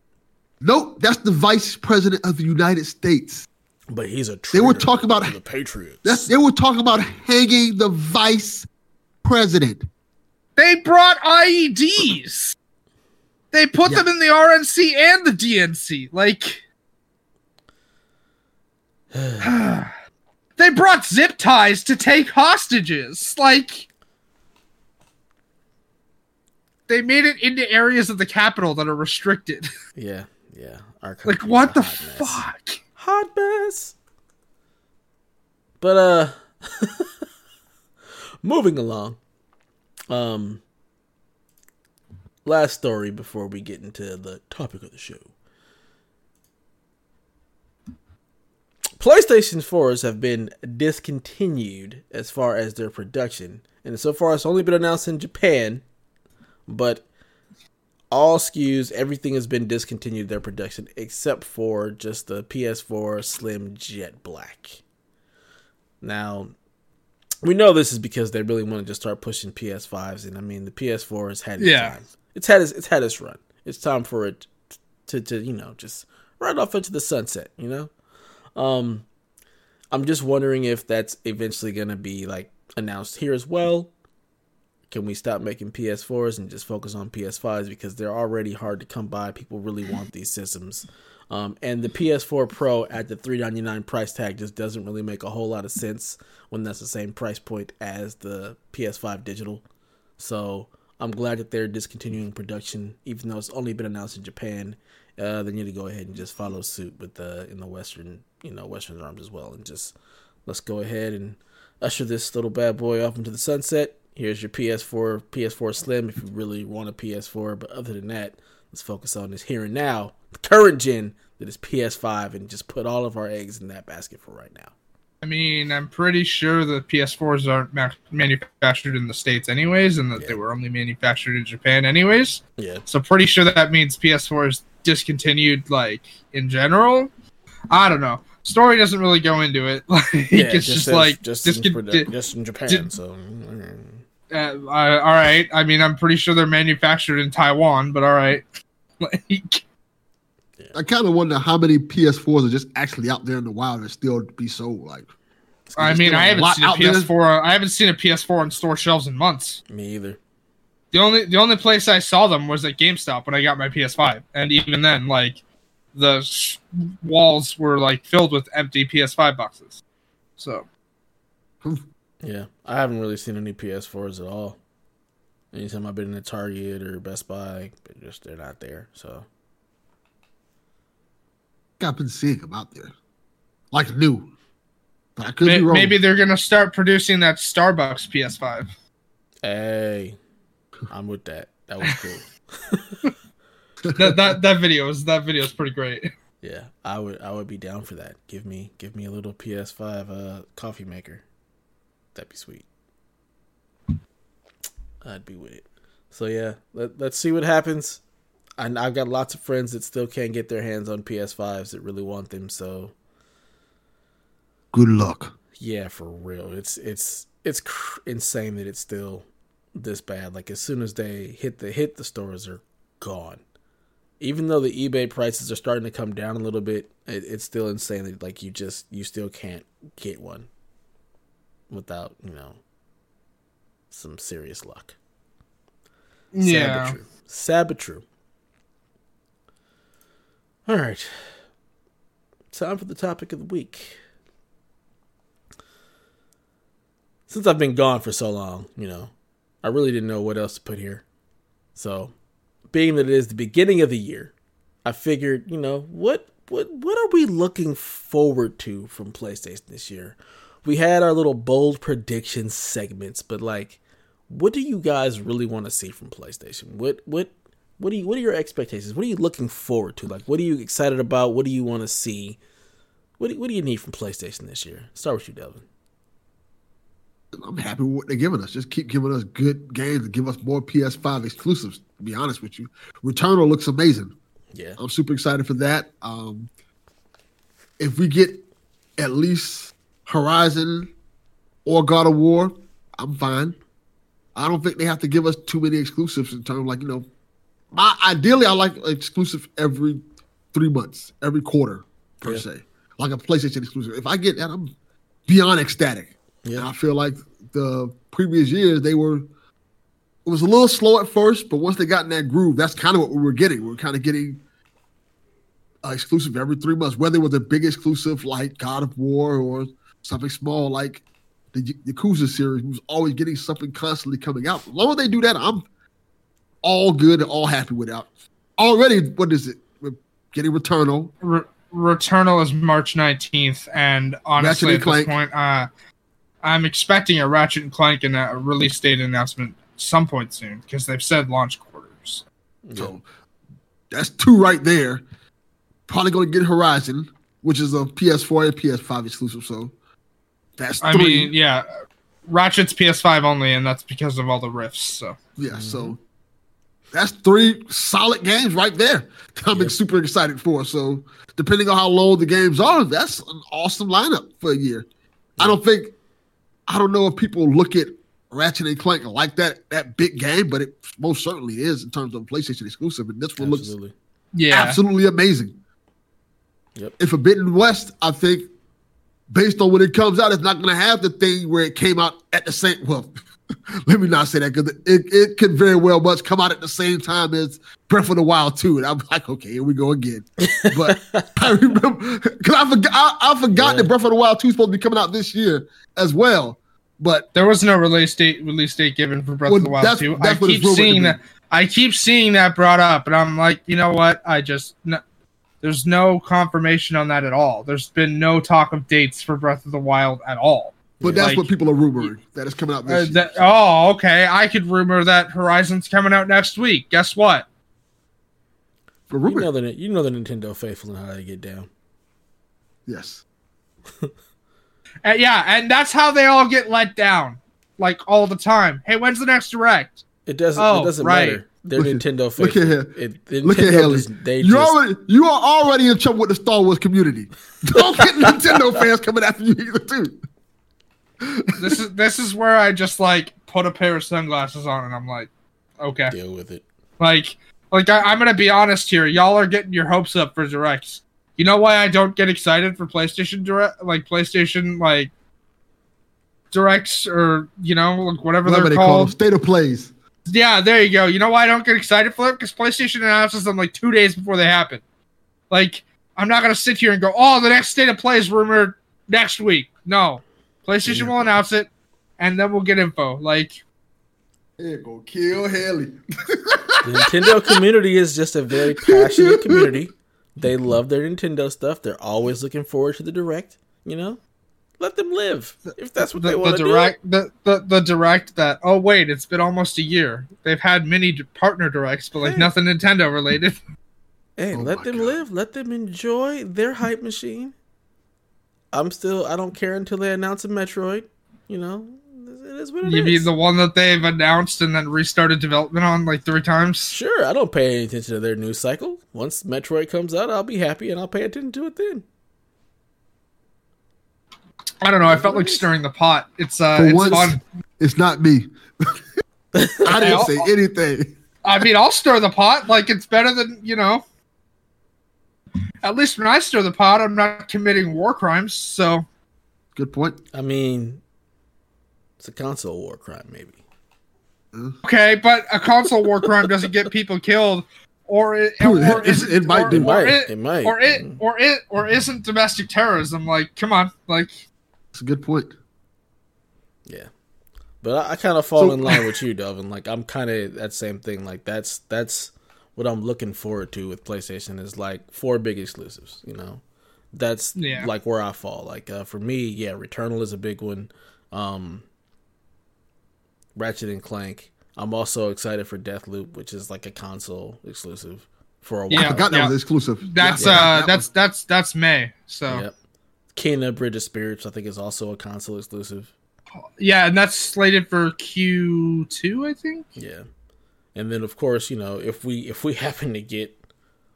Speaker 3: Nope, that's the vice president of the United States.
Speaker 2: But he's a traitor.
Speaker 3: They were talking about
Speaker 2: the Patriots.
Speaker 3: that's they were talking about hanging the vice president.
Speaker 4: they brought ieds they put
Speaker 3: Yeah.
Speaker 4: them in the rnc and the dnc like they brought zip ties to take hostages like they made it into areas of the capital that are restricted
Speaker 2: yeah, yeah. Our
Speaker 4: like what the
Speaker 2: mess.
Speaker 4: fuck
Speaker 2: hot mess. But uh moving along. Um last story before we get into the topic of the show. PlayStation 4s have been discontinued as far as their production. And so far it's only been announced in Japan, but all SKUs, everything has been discontinued their production except for just the PS4 Slim Jet Black. Now, we know this is because they really want to just start pushing PS5s, and I mean the PS4 has had its
Speaker 4: Yeah.
Speaker 2: time. It's had its, it's had its run. It's time for it to to you know just ride off into the sunset. You know, um, I'm just wondering if that's eventually gonna be like announced here as well. Can we stop making PS4s and just focus on PS5s because they're already hard to come by? People really want these systems. Um, and the PS4 Pro at the 399 price tag just doesn't really make a whole lot of sense when that's the same price point as the PS5 digital. So I'm glad that they're discontinuing production, even though it's only been announced in Japan. Uh, they need to go ahead and just follow suit with the in the Western, you know, Western arms as well, and just let's go ahead and usher this little bad boy off into the sunset. Here's your PS4, PS4 Slim if you really want a PS4. But other than that, let's focus on this here and now, the current gen that is PS5, and just put all of our eggs in that basket for right now.
Speaker 4: I mean, I'm pretty sure the PS4s aren't ma- manufactured in the States anyways, and that
Speaker 2: Yeah.
Speaker 4: they were only manufactured in Japan anyways.
Speaker 2: Yeah,
Speaker 4: So pretty sure that means PS4 is discontinued, like in general. I don't know. Story doesn't really go into it. Like
Speaker 2: yeah,
Speaker 4: it's just,
Speaker 2: says
Speaker 4: like
Speaker 2: just,
Speaker 4: discon-
Speaker 2: in, produ- just in Japan.
Speaker 4: di-
Speaker 2: so mm,
Speaker 4: uh, uh, all right. I mean, I'm pretty sure they're manufactured in Taiwan, but all right. Like,
Speaker 3: I kind of wonder how many PS4s are just actually out there in the wild and still be sold. Like,
Speaker 4: I mean,
Speaker 3: still
Speaker 4: I
Speaker 3: a
Speaker 4: haven't seen a. PS4. I haven't seen a PS4 on store shelves in months.
Speaker 2: me either.
Speaker 4: The only the only place I saw them was at GameStop when I got my PS5, and even then, like the sh- walls were like filled with empty PS5 boxes. So
Speaker 2: Yeah, I haven't really seen any PS4s at all. Anytime I've been in a Target or Best Buy, they're just they're not there. So
Speaker 3: I've been seeing them out there, like new. But I could
Speaker 4: may-
Speaker 3: be wrong.
Speaker 4: maybe they're gonna start producing that Starbucks PS5.
Speaker 2: hey, I'm with that. That was cool.
Speaker 4: that, that that video is that video is pretty great.
Speaker 2: yeah, I would I would be down for that. Give me give me a little PS5 uh coffee maker. That'd be sweet. I'd be with it. So yeah, let, let's see what happens. I, I've got lots of friends that still can't get their hands on PS5s that really want them. So
Speaker 3: Good luck.
Speaker 2: Yeah, for real. It's it's it's cr- insane that it's still this bad. Like as soon as they hit the hit the stores are gone. Even though the eBay prices are starting to come down a little bit, it, it's still insane that like you just you still can't get one without, you know, some serious luck.
Speaker 4: Yeah.
Speaker 2: but true. Sad but true. All right. Time for the topic of the week. Since I've been gone for so long, you know, I really didn't know what else to put here. So, being that it is the beginning of the year, I figured, you know, what what what are we looking forward to from PlayStation this year? We had our little bold prediction segments, but like what do you guys really want to see from PlayStation? What what what do you what are your expectations? What are you looking forward to? Like what are you excited about? What do you want to see? What do, what do you need from PlayStation this year? Start with you, Devin.
Speaker 3: I'm happy with what they're giving us. Just keep giving us good games and give us more PS5 exclusives. To be honest with you, Returnal looks amazing.
Speaker 2: Yeah.
Speaker 3: I'm super excited for that. Um, if we get at least Horizon or God of War, I'm fine. I don't think they have to give us too many exclusives in terms of like you know. My, ideally, I like exclusive every three months, every quarter per
Speaker 2: Yeah.
Speaker 3: se, like a PlayStation exclusive. If I get that, I'm beyond ecstatic. And
Speaker 2: Yeah.
Speaker 3: I feel like the previous years they were it was a little slow at first, but once they got in that groove, that's kind of what we were getting. We were kind of getting uh, exclusive every three months, whether it was a big exclusive like God of War or something small like the Yakuza series. We was always getting something constantly coming out. As long as they do that, I'm all good and all happy with that. Already, what is it? We're getting Returnal.
Speaker 4: Re- Returnal is March 19th, and honestly,
Speaker 3: Ratchet
Speaker 4: at this point, uh, I'm expecting a Ratchet and Clank and a release date announcement some point soon because they've said launch quarters.
Speaker 3: So that's two right there. Probably going to get Horizon, which is a PS4 and PS5 exclusive. So that's three.
Speaker 4: I mean, yeah, Ratchet's PS5 only, and that's because of all the rifts. So
Speaker 3: Yeah, mm-hmm. so that's three solid games right there. I'm
Speaker 2: Yep.
Speaker 3: super excited for. So depending on how low the games are, that's an awesome lineup for a year. I don't think I don't know if people look at Ratchet and Clank like that that big game, but it most certainly is in terms of PlayStation exclusive. And this one looks
Speaker 2: Absolutely.
Speaker 4: yeah,
Speaker 3: absolutely amazing.
Speaker 2: Yep.
Speaker 3: And Forbidden West, I think, based on when it comes out, it's not going to have the thing where it came out at the same. Well, let me not say that because it, it could very well much come out at the same time as Breath of the Wild 2. And I'm like, okay, here we go again. But I remember because I forgot I, I forgot
Speaker 2: Yeah.
Speaker 3: that Breath of the Wild 2 is supposed to be coming out this year as well. But
Speaker 4: there was no release date release date given for Breath
Speaker 3: Well,
Speaker 4: of the Wild
Speaker 3: that's-
Speaker 4: 2.
Speaker 3: that's
Speaker 4: I keep seeing that. I keep seeing that brought up, and I'm like, you know what? I just no, there's no confirmation on that at all. There's been no talk of dates for Breath of the Wild at all.
Speaker 3: but that's
Speaker 4: Like-
Speaker 3: what people are rumoring that is coming out
Speaker 4: Uh,
Speaker 3: this year.
Speaker 4: that, oh, okay. I could rumor that Horizon's coming out next week. Guess what?
Speaker 3: For
Speaker 2: You know the you know the Nintendo faithful and how they get down.
Speaker 3: yes.
Speaker 4: Uh, yeah, and that's how they all get let down, like all the time. Hey, when's the next direct?
Speaker 2: It doesn't
Speaker 4: Oh,
Speaker 2: it doesn't
Speaker 4: right.
Speaker 2: matter. They're
Speaker 3: Look at-
Speaker 2: Nintendo
Speaker 3: look
Speaker 2: faithful.
Speaker 3: at here.
Speaker 2: It, the
Speaker 3: Look at
Speaker 2: Nintendo
Speaker 3: Haley.
Speaker 2: just- they
Speaker 3: You
Speaker 2: just
Speaker 3: already you are already in trouble with the Star Wars community. Don't get Nintendo fans coming after you either too.
Speaker 4: This is this is where I just like put a pair of sunglasses on, and I'm like, okay,
Speaker 2: deal with it.
Speaker 4: like, like I, I'm gonna be honest here. Y'all are getting your hopes up for directs. You know why I don't get excited for PlayStation direct, like PlayStation like directs or you know like whatever,
Speaker 3: Whatever
Speaker 4: they're
Speaker 3: they call them,
Speaker 4: called.
Speaker 3: state of plays.
Speaker 4: Yeah, there you go. You know why I don't get excited for it? Because PlayStation announces them like two days before they happen. Like I'm not gonna sit here and go, oh, the next state of play is rumored next week. No, PlayStation will announce it, and then we'll get info. Like,
Speaker 3: Yeah, go kill Haley.
Speaker 2: The Nintendo community is just a very passionate community. They love their Nintendo stuff. They're always looking forward to the direct. You know, let them live if that's what
Speaker 4: the,
Speaker 2: they want to do.
Speaker 4: direct, the, the the direct that. Oh wait, it's been almost a year. They've had many partner directs, but like
Speaker 2: Hey.
Speaker 4: nothing Nintendo related.
Speaker 2: Hey,
Speaker 3: Oh
Speaker 2: let them
Speaker 3: God.
Speaker 2: live. Let them enjoy their hype machine. I'm still. I don't care until they announce a Metroid. You know, it is what it is.
Speaker 4: you mean the one that they've announced and then restarted development on like three times?
Speaker 2: Sure, I don't pay any attention to their news cycle. Once Metroid comes out, I'll be happy and I'll pay attention to it then.
Speaker 4: I don't know. I felt like stirring the pot. It's uh,
Speaker 3: For
Speaker 4: it's
Speaker 3: once,
Speaker 4: fun.
Speaker 3: it's not me. I didn't say anything.
Speaker 4: I mean, I'll stir the pot. Like it's better than you know. At least when I stir the pot, I'm not committing war crimes. So
Speaker 3: Good point.
Speaker 2: I mean, it's a console war crime, maybe.
Speaker 4: okay, but a console war crime doesn't get people killed, or it, or,
Speaker 3: It-
Speaker 4: isn't,
Speaker 3: it might
Speaker 4: or,
Speaker 3: do.
Speaker 2: It
Speaker 4: or
Speaker 2: might.
Speaker 4: it,
Speaker 2: It might.
Speaker 4: or it, or it, or isn't domestic terrorism. Like, come on, like
Speaker 3: It's a good point.
Speaker 2: Yeah. But I, I kind of fall
Speaker 3: So-
Speaker 2: in line with you, Delvin. Like I'm kind of that same thing. Like that's that's what I'm looking forward to with PlayStation is like four big exclusives. You know, that's
Speaker 4: Yeah.
Speaker 2: like where I fall. Like uh, for me, yeah, Returnal is a big one. Um, Ratchet and Clank. I'm also excited for Deathloop, which is like a console exclusive for a while.
Speaker 3: I
Speaker 4: Yeah,
Speaker 3: forgot that
Speaker 4: yeah.
Speaker 3: was exclusive.
Speaker 4: that's
Speaker 3: Yeah,
Speaker 4: uh,
Speaker 3: that
Speaker 4: that's
Speaker 3: one.
Speaker 4: that's that's May. So
Speaker 2: Yep. Kena Bridge of Spirits, I think, is also a console exclusive.
Speaker 4: yeah, and that's slated for Q two, I think.
Speaker 2: Yeah. And then of course, you know, if we if we happen to get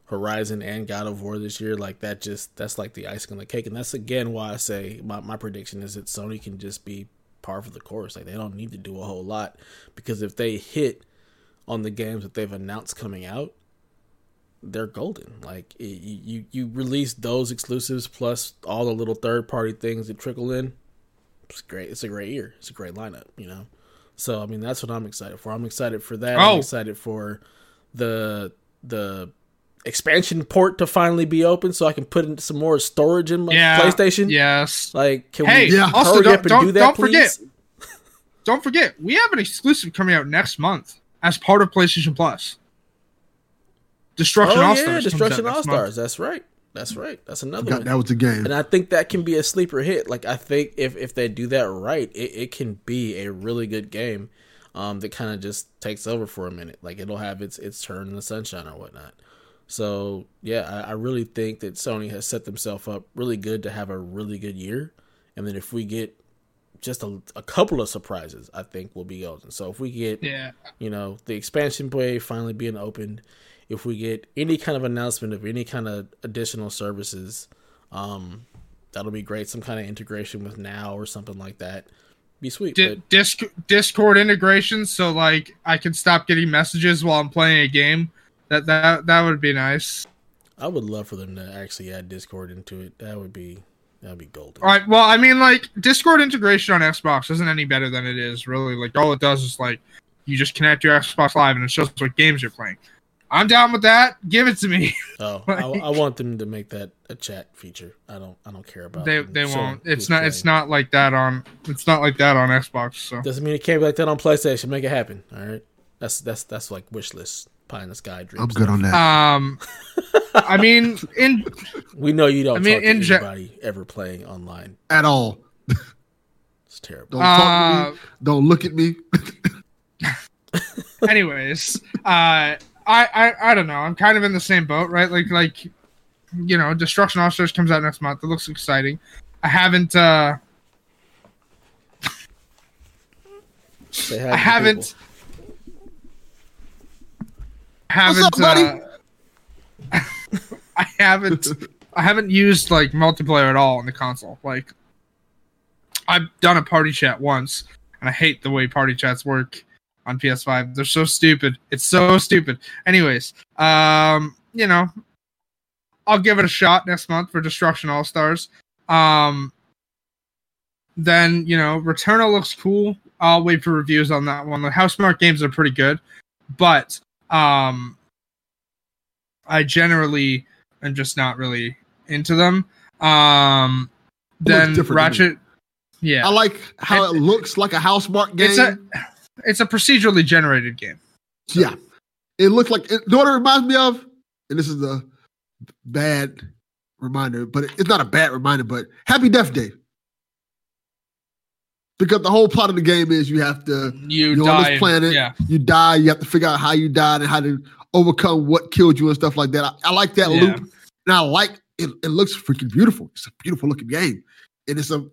Speaker 2: Horizon and God of War this year, like that just that's like the icing on the cake. And that's again why I say my, my prediction is that Sony can just be par for the course. Like they don't need to do a whole lot. Because if they hit on the games that they've announced coming out, they're golden. Like it, you you release those exclusives plus all the little third party things that trickle in. It's great. It's a great year. It's a great lineup. You know. So I mean that's what I'm excited for. I'm excited for that. I'm
Speaker 4: Oh.
Speaker 2: excited for the the expansion port to finally be open so I can put in some more storage in my
Speaker 4: Yeah,
Speaker 2: PlayStation.
Speaker 4: Yes.
Speaker 2: Like can
Speaker 4: Hey,
Speaker 2: we
Speaker 3: Yeah.
Speaker 4: also
Speaker 2: hurry
Speaker 4: don't
Speaker 2: up and
Speaker 4: don't,
Speaker 2: do that,
Speaker 4: don't
Speaker 2: please?
Speaker 4: forget, don't forget, we have an exclusive coming out next month as part of PlayStation Plus. Destruction
Speaker 2: oh
Speaker 4: All Stars.
Speaker 2: yeah, Destruction All Stars. That's right. That's right. That's another
Speaker 3: Forgot
Speaker 2: one.
Speaker 3: that was the game.
Speaker 2: And I think that can be a sleeper hit. Like I think if if they do that right, it, it can be a really good game. Um, that kind of just takes over for a minute. Like it'll have its its turn in the sunshine or whatnot. So yeah, I, I really think that Sony has set themselves up really good to have a really good year. And then if we get just a, a couple of surprises, I think we'll be golden. So if we get
Speaker 4: Yeah.
Speaker 2: you know the expansion play finally being opened if we get any kind of announcement of any kind of additional services um that'll be great some kind of integration with now or something like that be sweet
Speaker 4: Di- disc- Discord integration, so like I can stop getting messages while I'm playing a game. That that that would be nice.
Speaker 2: i would love for them to actually add discord into it that would be that would be golden
Speaker 4: All right. Well, I mean, like Discord integration on Xbox isn't any better than it is really. Like all it does is like you just connect your Xbox Live and it shows what games you're playing. I'm down with that. Give it to me.
Speaker 2: oh I, I want them to make that a chat feature i don't i don't care about
Speaker 4: they
Speaker 2: them
Speaker 4: they
Speaker 2: showing
Speaker 4: won't. It's not. It's not like that on. It's not like that on Xbox. So
Speaker 2: doesn't mean it can't be like that on playstation make it happen all right that's that's that's like wish list pie in the sky dream
Speaker 3: I'm
Speaker 2: stuff.
Speaker 3: good on that.
Speaker 4: um, I mean, in
Speaker 2: we know you don't
Speaker 4: I mean,
Speaker 2: talk to
Speaker 4: in ge-
Speaker 2: anybody ever playing online
Speaker 3: At all.
Speaker 2: it's terrible
Speaker 3: Don't talk to
Speaker 4: uh,
Speaker 3: me. Don't look at me.
Speaker 4: anyways, uh, I, I I don't know. I'm kind of in the same boat, right? Like like, you know, Destruction All Stars comes out next month. It looks exciting. I haven't. uh
Speaker 2: Say hi to
Speaker 4: I haven't.
Speaker 3: What's
Speaker 4: Haven't.
Speaker 3: up, buddy?
Speaker 4: uh, I haven't. I haven't used like multiplayer at all on the console. Like, I've done a party chat once, and I hate the way party chats work on PS5. They're so stupid. It's so stupid. Anyways, um, you know, I'll give it a shot next month for Destruction All Stars. Um, then you know, Returnal looks cool. I'll wait for reviews on that one. The Housemarque games are pretty good, but um, I generally am just not really into them. Um, then. Ratchet, yeah,
Speaker 3: I like how it,
Speaker 4: It-
Speaker 3: looks like a Housemarque game.
Speaker 4: it's a it's a procedurally generated game.
Speaker 3: yeah, it looks like. It, know what it reminds me of? And this is a bad reminder, but it's not a bad reminder. But Happy Death Day, because the whole plot of the game is you have to
Speaker 4: You
Speaker 3: you're on
Speaker 4: die,
Speaker 3: this planet,
Speaker 4: yeah,
Speaker 3: you die, you have to figure out how you died and how to overcome what killed you and stuff like that. I, I like that
Speaker 4: Yeah.
Speaker 3: loop, and I like it. It looks freaking beautiful. It's a beautiful looking game, and it's a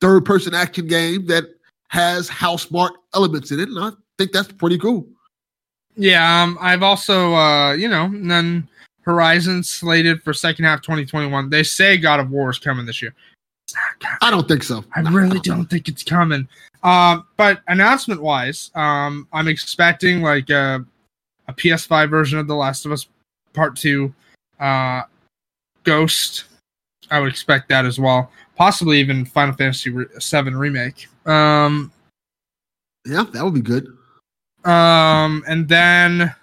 Speaker 3: third person action game that has Housemarque elements in it, and I think that's pretty cool.
Speaker 4: yeah. Um, I've also, uh, you know, and then Horizon slated for second half 2021. They say God of War is coming this year. It's not coming.
Speaker 3: I don't think so.
Speaker 4: I
Speaker 3: No,
Speaker 4: really don't think it's coming. Um, but announcement wise, um, I'm expecting like a, a PS5 version of The Last of Us Part Two, uh, Ghost. I would expect that as well. Possibly even Final Fantasy VII remake. Um,
Speaker 3: Yeah, that would be good.
Speaker 4: um, and then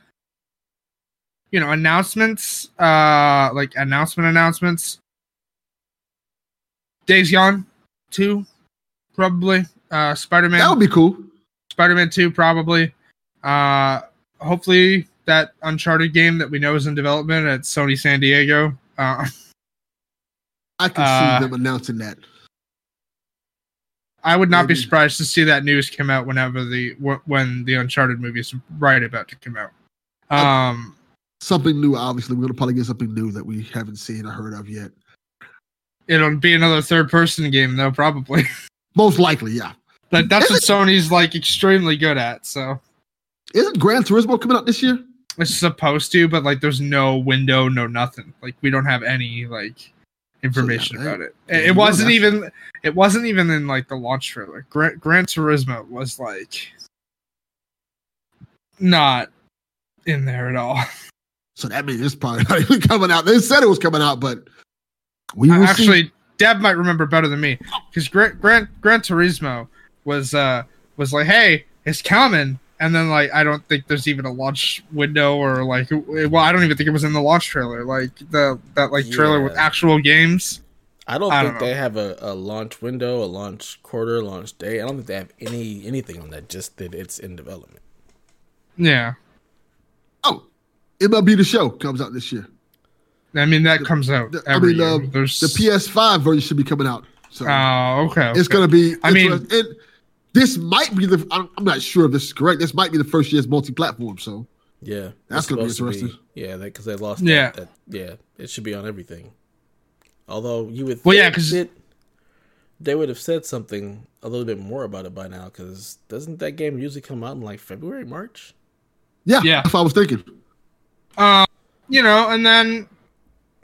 Speaker 4: you know announcements, uh, like announcement announcements. Days Gone, two, probably. Uh, Spider Man.
Speaker 3: That would be cool.
Speaker 4: Spider-Man 2 probably. Uh hopefully that Uncharted game that we know is in development at Sony San Diego. Uh
Speaker 3: I can
Speaker 4: Uh,
Speaker 3: see them announcing that.
Speaker 4: I would not be surprised to see that news come out whenever the when the Uncharted movie is right about to come out. Um
Speaker 3: Something new. Obviously, we're gonna probably get something new that we haven't seen or heard of yet.
Speaker 4: it'll be another third person game though probably.
Speaker 3: Most likely, yeah.
Speaker 4: But that's what Sony's like extremely good at. So
Speaker 3: Isn't Gran Turismo coming out this year?
Speaker 4: it's supposed to, but like there's no window, no nothing. Like we don't have any like information
Speaker 3: So, yeah,
Speaker 4: about it.
Speaker 3: yeah,
Speaker 4: It, it wasn't even it wasn't even in like the launch trailer. Gran, Gran Turismo was like not in there at all.
Speaker 3: So that means it's probably not even coming out. They said it was coming out, but we see.
Speaker 4: Actually, Deb might remember better than me because Gran, Gran Gran Turismo was uh was like, hey, it's coming. And then, like, I don't think there's even a launch window, or like, well, I don't even think it was in the launch trailer. Like the that like trailer with actual games.
Speaker 2: I don't
Speaker 4: I
Speaker 2: think
Speaker 4: don't
Speaker 2: they have a, a launch window, a launch quarter, launch day. I don't think they have any anything on that. Just that it's in development.
Speaker 4: Yeah,
Speaker 3: oh, MLB the Show comes out this year.
Speaker 4: I mean that comes out
Speaker 3: The- I mean,
Speaker 4: year. There's
Speaker 3: The PS5 version should be coming out. So
Speaker 4: Oh, okay.
Speaker 3: it's
Speaker 4: okay.
Speaker 3: going to be.
Speaker 4: I mean-
Speaker 3: interest- and this might be the. I'm, I'm not sure if this is correct. This might be the first year's multi-platform. So
Speaker 2: Yeah,
Speaker 3: That's
Speaker 2: it's
Speaker 3: gonna be
Speaker 2: supposed to
Speaker 3: interesting.
Speaker 2: yeah, because they lost.
Speaker 4: Yeah.
Speaker 2: that, that, yeah, it should be on everything. Although you would,
Speaker 4: Well, yeah,
Speaker 2: think
Speaker 4: 'cause-
Speaker 2: that they would have said something a little bit more about it by now. Because doesn't that game usually come out in like February, March?
Speaker 3: yeah,
Speaker 4: Yeah.
Speaker 3: that's what I was thinking.
Speaker 4: Um, you know, and then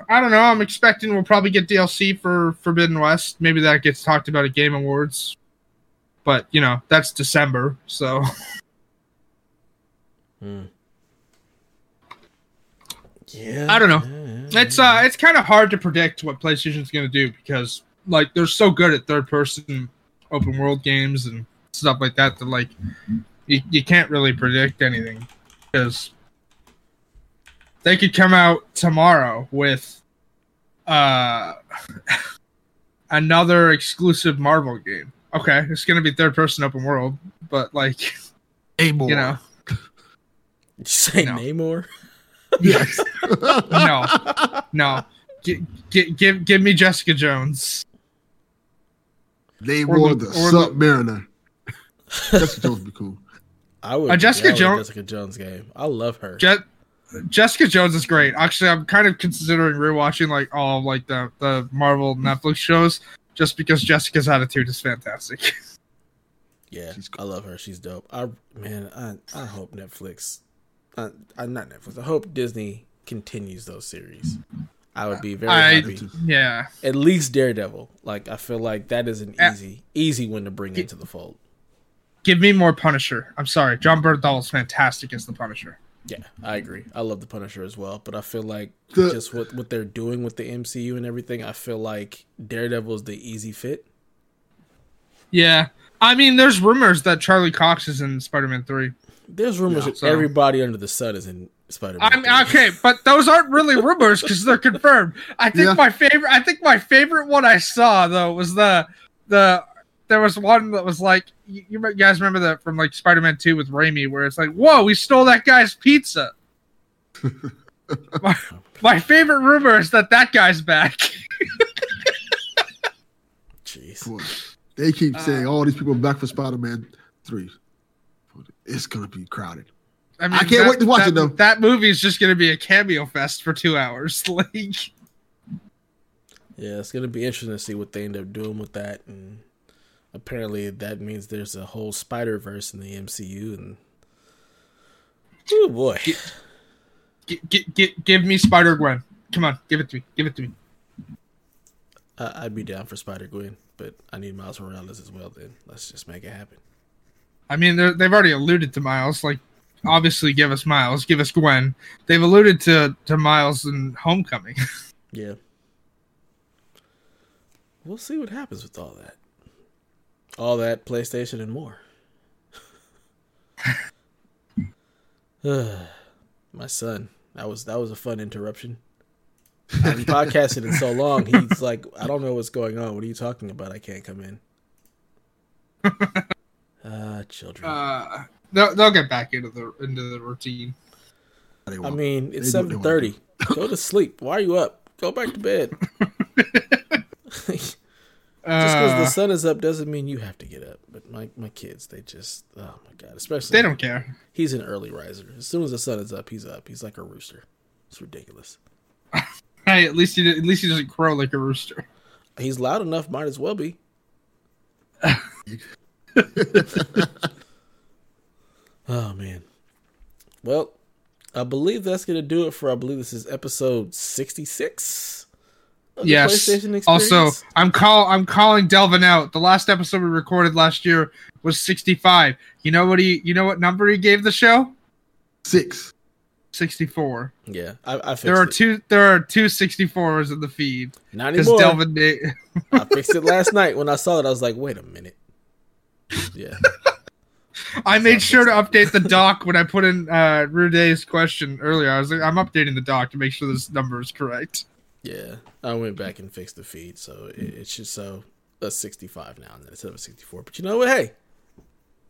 Speaker 4: I don't know. I'm expecting we'll probably get DLC for Forbidden West. Maybe that gets talked about at Game Awards. But you know, that's December, so
Speaker 2: Hmm. Yeah,
Speaker 4: I don't know.
Speaker 2: yeah, yeah,
Speaker 4: it's uh it's kind of hard to predict what PlayStation's gonna do because like they're so good at third person open world games and stuff like that that like you, you can't really predict anything because they could come out tomorrow with uh another exclusive Marvel game. Okay, it's gonna be third person open world, but like
Speaker 3: A more.
Speaker 4: you know,
Speaker 2: Did you say
Speaker 4: No.
Speaker 2: Namor?
Speaker 3: Yes.
Speaker 4: no, no, G- g- give give me Jessica Jones.
Speaker 3: Name
Speaker 4: Or
Speaker 3: more
Speaker 4: Lu-
Speaker 3: the
Speaker 4: or Lu-
Speaker 3: Submariner. Jessica Jones would be cool.
Speaker 2: I would.
Speaker 4: Uh, Jessica
Speaker 2: down with
Speaker 4: Jones-
Speaker 2: Jessica Jones game. I love her.
Speaker 4: Je- Jessica Jones is great. Actually, I'm kind of considering rewatching like all of, like the the Marvel Netflix shows just because Jessica's attitude is fantastic.
Speaker 2: Yeah,
Speaker 3: She's
Speaker 2: I love her. She's dope. I man, I I hope Netflix, uh, uh, not Netflix. I hope Disney continues those series. I would be very
Speaker 4: I
Speaker 2: happy.
Speaker 4: yeah.
Speaker 2: At least Daredevil. Like I feel like that is an
Speaker 4: Uh,
Speaker 2: easy easy one to bring into the fold.
Speaker 4: Give me more Punisher. I'm sorry, Jon Bernthal is fantastic as the Punisher.
Speaker 2: Yeah, I agree. I love the Punisher as well, but I feel like
Speaker 3: The-
Speaker 2: just what what they're doing with the MCU and everything, I feel like Daredevil is the easy fit.
Speaker 4: Yeah, I mean, there's rumors that Charlie Cox is in Spider-Man Three.
Speaker 2: There's rumors
Speaker 3: Yeah,
Speaker 2: that everybody under the sun is in Spider-Man.
Speaker 4: I'm okay, but those aren't really rumors because they're confirmed. I think
Speaker 3: Yeah.
Speaker 4: my favorite. I think my favorite one I saw though was the the. There was one that was like you, you guys remember that from like Spider-Man Two with Raimi, where it's like, "Whoa, we stole that guy's pizza." my, my favorite rumor is that that guy's back.
Speaker 2: Jeez.
Speaker 3: Boy, they keep
Speaker 4: Uh,
Speaker 3: saying all these people are back for Spider-Man three. It's gonna be crowded.
Speaker 4: I mean,
Speaker 3: I can't wait to watch
Speaker 4: that,
Speaker 3: it, though.
Speaker 4: That movie is just going to be a cameo fest for two hours. Like,
Speaker 2: Yeah, it's gonna be interesting to see what they end up doing with that, and apparently that means there's a whole Spider Verse in the MCU, and oh boy,
Speaker 4: give me Spider Gwen. Come on, give it to me. Give it to me.
Speaker 2: I- I'd be down for Spider Gwen, but I need Miles Morales as well. Then let's just make it happen.
Speaker 4: I mean, they've already alluded to Miles. Like, obviously, give us Miles, give us Gwen. They've alluded to to Miles in Homecoming.
Speaker 2: Yeah, we'll see what happens with all that, all that PlayStation and more. My son, that was that was a fun interruption. I haven't podcasted in so long. He's like, I don't know what's going on. What are you talking about? I can't come in. Ah, children.
Speaker 4: uh, they'll, they'll get back into the into the routine.
Speaker 2: I mean, it's
Speaker 3: They do what they
Speaker 2: seven
Speaker 3: wanna
Speaker 2: thirty. Go to sleep. Why are you up? Go back to bed. Just because the
Speaker 4: Uh,
Speaker 2: sun is up doesn't mean you have to get up. But my, my kids, they just oh my god, especially
Speaker 4: they don't care.
Speaker 2: He's an early riser. As soon as the sun is up, he's up. He's like a rooster. It's ridiculous.
Speaker 4: Hey, at least he at least he doesn't crow like a rooster.
Speaker 2: He's loud enough. Might as well be. oh man. Well, I believe that's gonna do it for. I believe this is episode sixty-six. of the
Speaker 4: Yes.
Speaker 2: PlayStation
Speaker 4: Also, I'm call I'm calling Delvin out. The last episode we recorded last year was 65. You know what he? You know what number he gave the show?
Speaker 3: Six.
Speaker 4: 64.
Speaker 2: yeah, I, I fixed
Speaker 4: There are
Speaker 2: it.
Speaker 4: two. There are two 64s in the feed
Speaker 2: Not
Speaker 4: because
Speaker 2: anymore.
Speaker 4: Delvin. Did,
Speaker 2: I fixed it last night when I saw it. I was like, wait a minute. Yeah.
Speaker 4: I made sure to update the doc when I put in uh, Rude's question earlier. I was like, I'm updating the doc to make sure this number is correct.
Speaker 2: Yeah, I went back and fixed the feed, so it, it should show a 65 now and then instead of a 64. But you know what? Hey,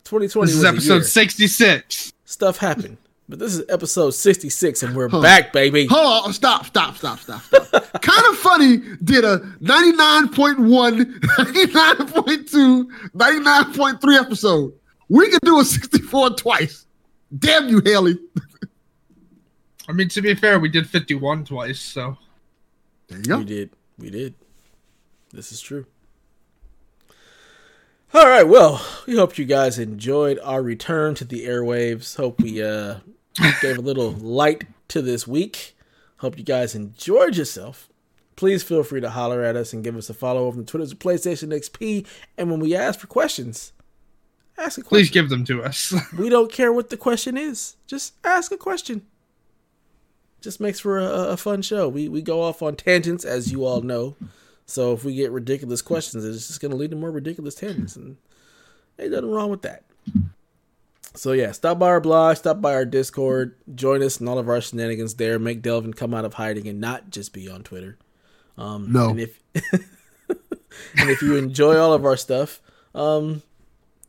Speaker 2: 2020
Speaker 4: This is
Speaker 2: was a
Speaker 4: episode
Speaker 2: year.
Speaker 4: 66.
Speaker 2: Stuff happened, but this is episode 66, and we're
Speaker 3: Huh.
Speaker 2: back, baby.
Speaker 3: Hold on, oh, stop, stop, stop, stop, stop. kind of funny did a 99.1, 99.2, 99.3 episode. We could do a 64 twice. Damn you, Haley.
Speaker 4: I mean, to be fair, we did 51 twice, so
Speaker 3: There you go.
Speaker 2: We did, we did. This is true. All right, well, we hope you guys enjoyed our return to the airwaves. Hope we uh gave a little light to this week. Hope you guys enjoyed yourself. Please feel free to holler at us and give us a follow over on Twitter Twitter's PlayStation XP. And when we ask for questions, ask a question.
Speaker 4: please give them to us.
Speaker 2: We don't care what the question is. Just ask a question. Just makes for a, a fun show. We we go off on tangents, as you all know. So if we get ridiculous questions, it's just going to lead to more ridiculous tangents, and ain't nothing wrong with that. So yeah, stop by our blog, stop by our Discord, join us in all of our shenanigans there. Make Delvin come out of hiding and not just be on Twitter. Um,
Speaker 3: No.
Speaker 2: and if and if you enjoy all of our stuff, um,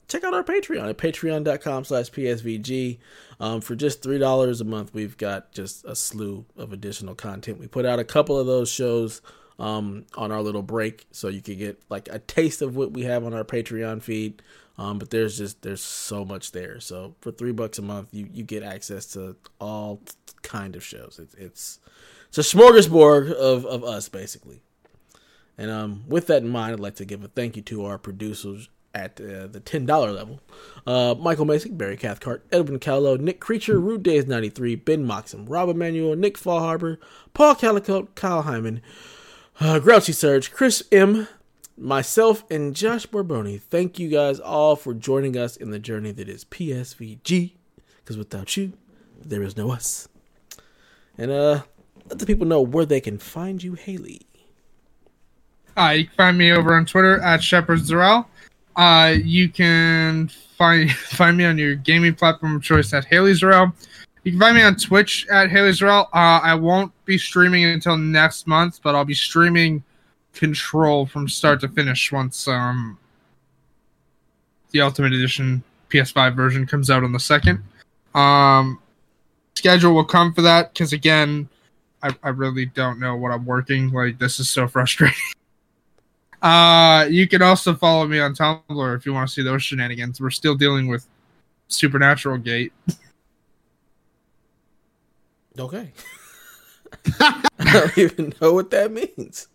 Speaker 2: check out our Patreon at patreon.com slash PSVG. Um, for just $3 a month, we've got just a slew of additional content. We put out a couple of those shows um, on our little break so you could get like a taste of what we have on our Patreon feed. Um, but there's just there's so much there. So for three bucks a month, you, you get access to all kind of shows. It's it's it's a smorgasbord of, of us basically. And um, with that in mind, I'd like to give a thank you to our producers at uh, the ten dollar level: uh, Michael Mason, Barry Cathcart, Edwin Callow, Nick Creature, Rude Days ninety three, Ben Moxham, Rob Emanuel, Nick Fall Harbor, Paul Calicote, Kyle Hyman, uh, Grouchy Surge, Chris M, myself, and Josh Borboni. Thank you guys all for joining us in the journey that is PSVG. Because without you, there is no us. And uh, let the people know where they can find you, Haley.
Speaker 4: Uh, you can find me over on Twitter at Shepard Zarel. Uh, you can find find me on your gaming platform of choice at Haley Zarel. You can find me on Twitch at Haley's Realm. Uh, I won't be streaming until next month, but I'll be streaming Control from start to finish once um the Ultimate Edition PS5 version comes out on the second. Um, schedule will come for that because again, I, I really don't know what I'm working. Like this is so frustrating. uh, you can also follow me on Tumblr if you want to see those shenanigans. We're still dealing with Supernatural Gate.
Speaker 2: Okay. I don't even know what that means.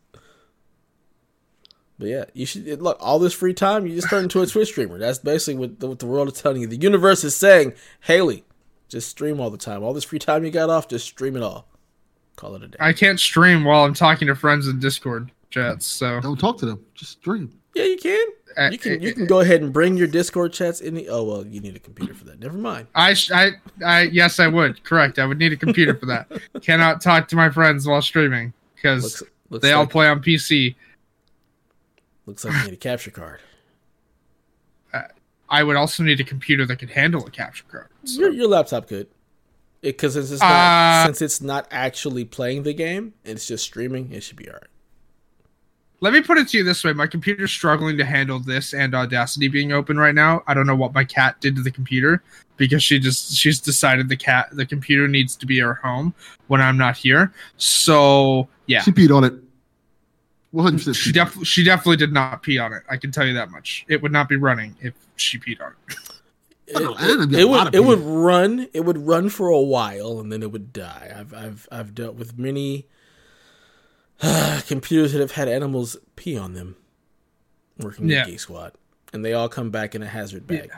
Speaker 2: But yeah, you should look all this free time. You just turn into a Twitch streamer. That's basically what the, what the world is telling you. The universe is saying, Haley, just stream all the time. All this free time you got off, just stream it all. Call it a day.
Speaker 4: I can't stream while I'm talking to friends in Discord chats. So
Speaker 3: Don't talk to them. Just stream.
Speaker 2: yeah, you can.
Speaker 4: uh,
Speaker 2: You can. You can go ahead and bring your Discord chats in. The, oh well, you need a computer for that. Never mind.
Speaker 4: I, sh- I, I, yes, I would. Correct. I would need a computer for that. Cannot talk to my friends while streaming because
Speaker 2: Looks, looks
Speaker 4: they all play on PC.
Speaker 2: looks like you need a capture card.
Speaker 4: I would also need a computer that could handle a capture card. So-
Speaker 2: Your, your laptop could. Because since it's not
Speaker 4: Uh,
Speaker 2: since it's not actually playing the game, it's just streaming. It should be alright.
Speaker 4: Let me put it to you this way: my computer's struggling to handle this and Audacity being open right now. I don't know what my cat did to the computer because she just she's decided the cat the computer needs to be her home when I'm not here. So yeah,
Speaker 3: She peed on it. One hundred percent.
Speaker 4: she definitely she definitely did not pee on it. I can tell you that much. It would not be running if she peed on it.
Speaker 2: It,
Speaker 3: it'd
Speaker 2: it would it would run it would run for a while and then it would die. I've I've I've dealt with many computers that have had animals pee on them working
Speaker 4: Yeah.
Speaker 2: the Geek Squad, and they all come back in a hazard bag.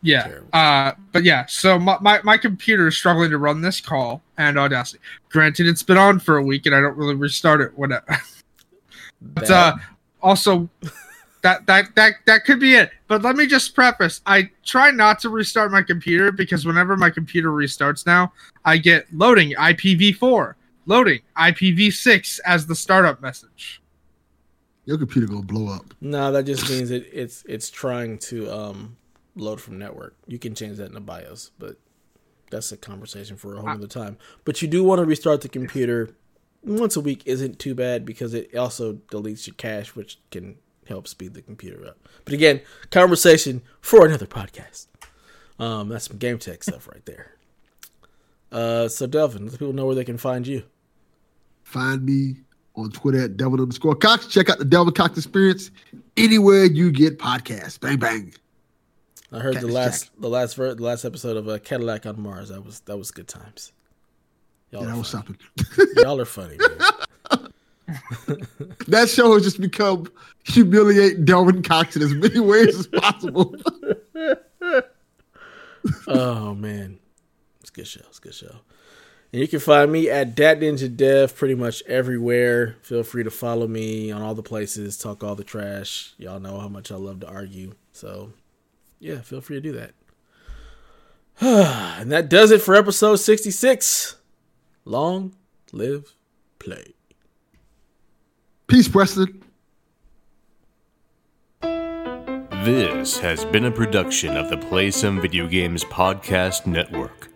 Speaker 4: Yeah.
Speaker 2: Terrible.
Speaker 4: Uh, but yeah, so my, my, my computer is struggling to run this call and Audacity. Granted, it's been on for a week and I don't really restart it it, but uh, also that that that that could be it. But let me just preface: I try not to restart my computer because whenever my computer restarts now, I get loading IPv4, loading IPv6 as the startup message.
Speaker 3: Your computer gonna blow up.
Speaker 2: no, that just means it, it's it's trying to um, load from network. You can change that in the BIOS, but that's a conversation for a whole other time. But you do want to restart the computer once a week. Isn't too bad because it also deletes your cache, which can help speed the computer up. But again, conversation for another podcast. Um, that's some game tech stuff right there. Uh, so Delvin, let people know where they can find you.
Speaker 3: Find me on Twitter at Delvin underscore Cox. Check out the Delvin Cox Experience anywhere you get podcasts. Bang bang.
Speaker 2: I heard the last
Speaker 3: Jack.
Speaker 2: the last ver- the last episode of uh, Cadillac on Mars. That was that was good times. Y'all,
Speaker 3: Yeah, that was
Speaker 2: funny.
Speaker 3: something.
Speaker 2: Y'all are funny. Man.
Speaker 3: That show has just become humiliate Delvin Cox in as many ways as possible.
Speaker 2: oh man, it's a good show. It's a good show. And you can find me at Dat Ninja Dev pretty much everywhere. Feel free to follow me on all the places. Talk all the trash. Y'all know how much I love to argue. So yeah, feel free to do that. and that does it for episode sixty six. Long live play.
Speaker 3: Peace, Preston.
Speaker 1: This has been a production of the Play Some Video Games Podcast Network.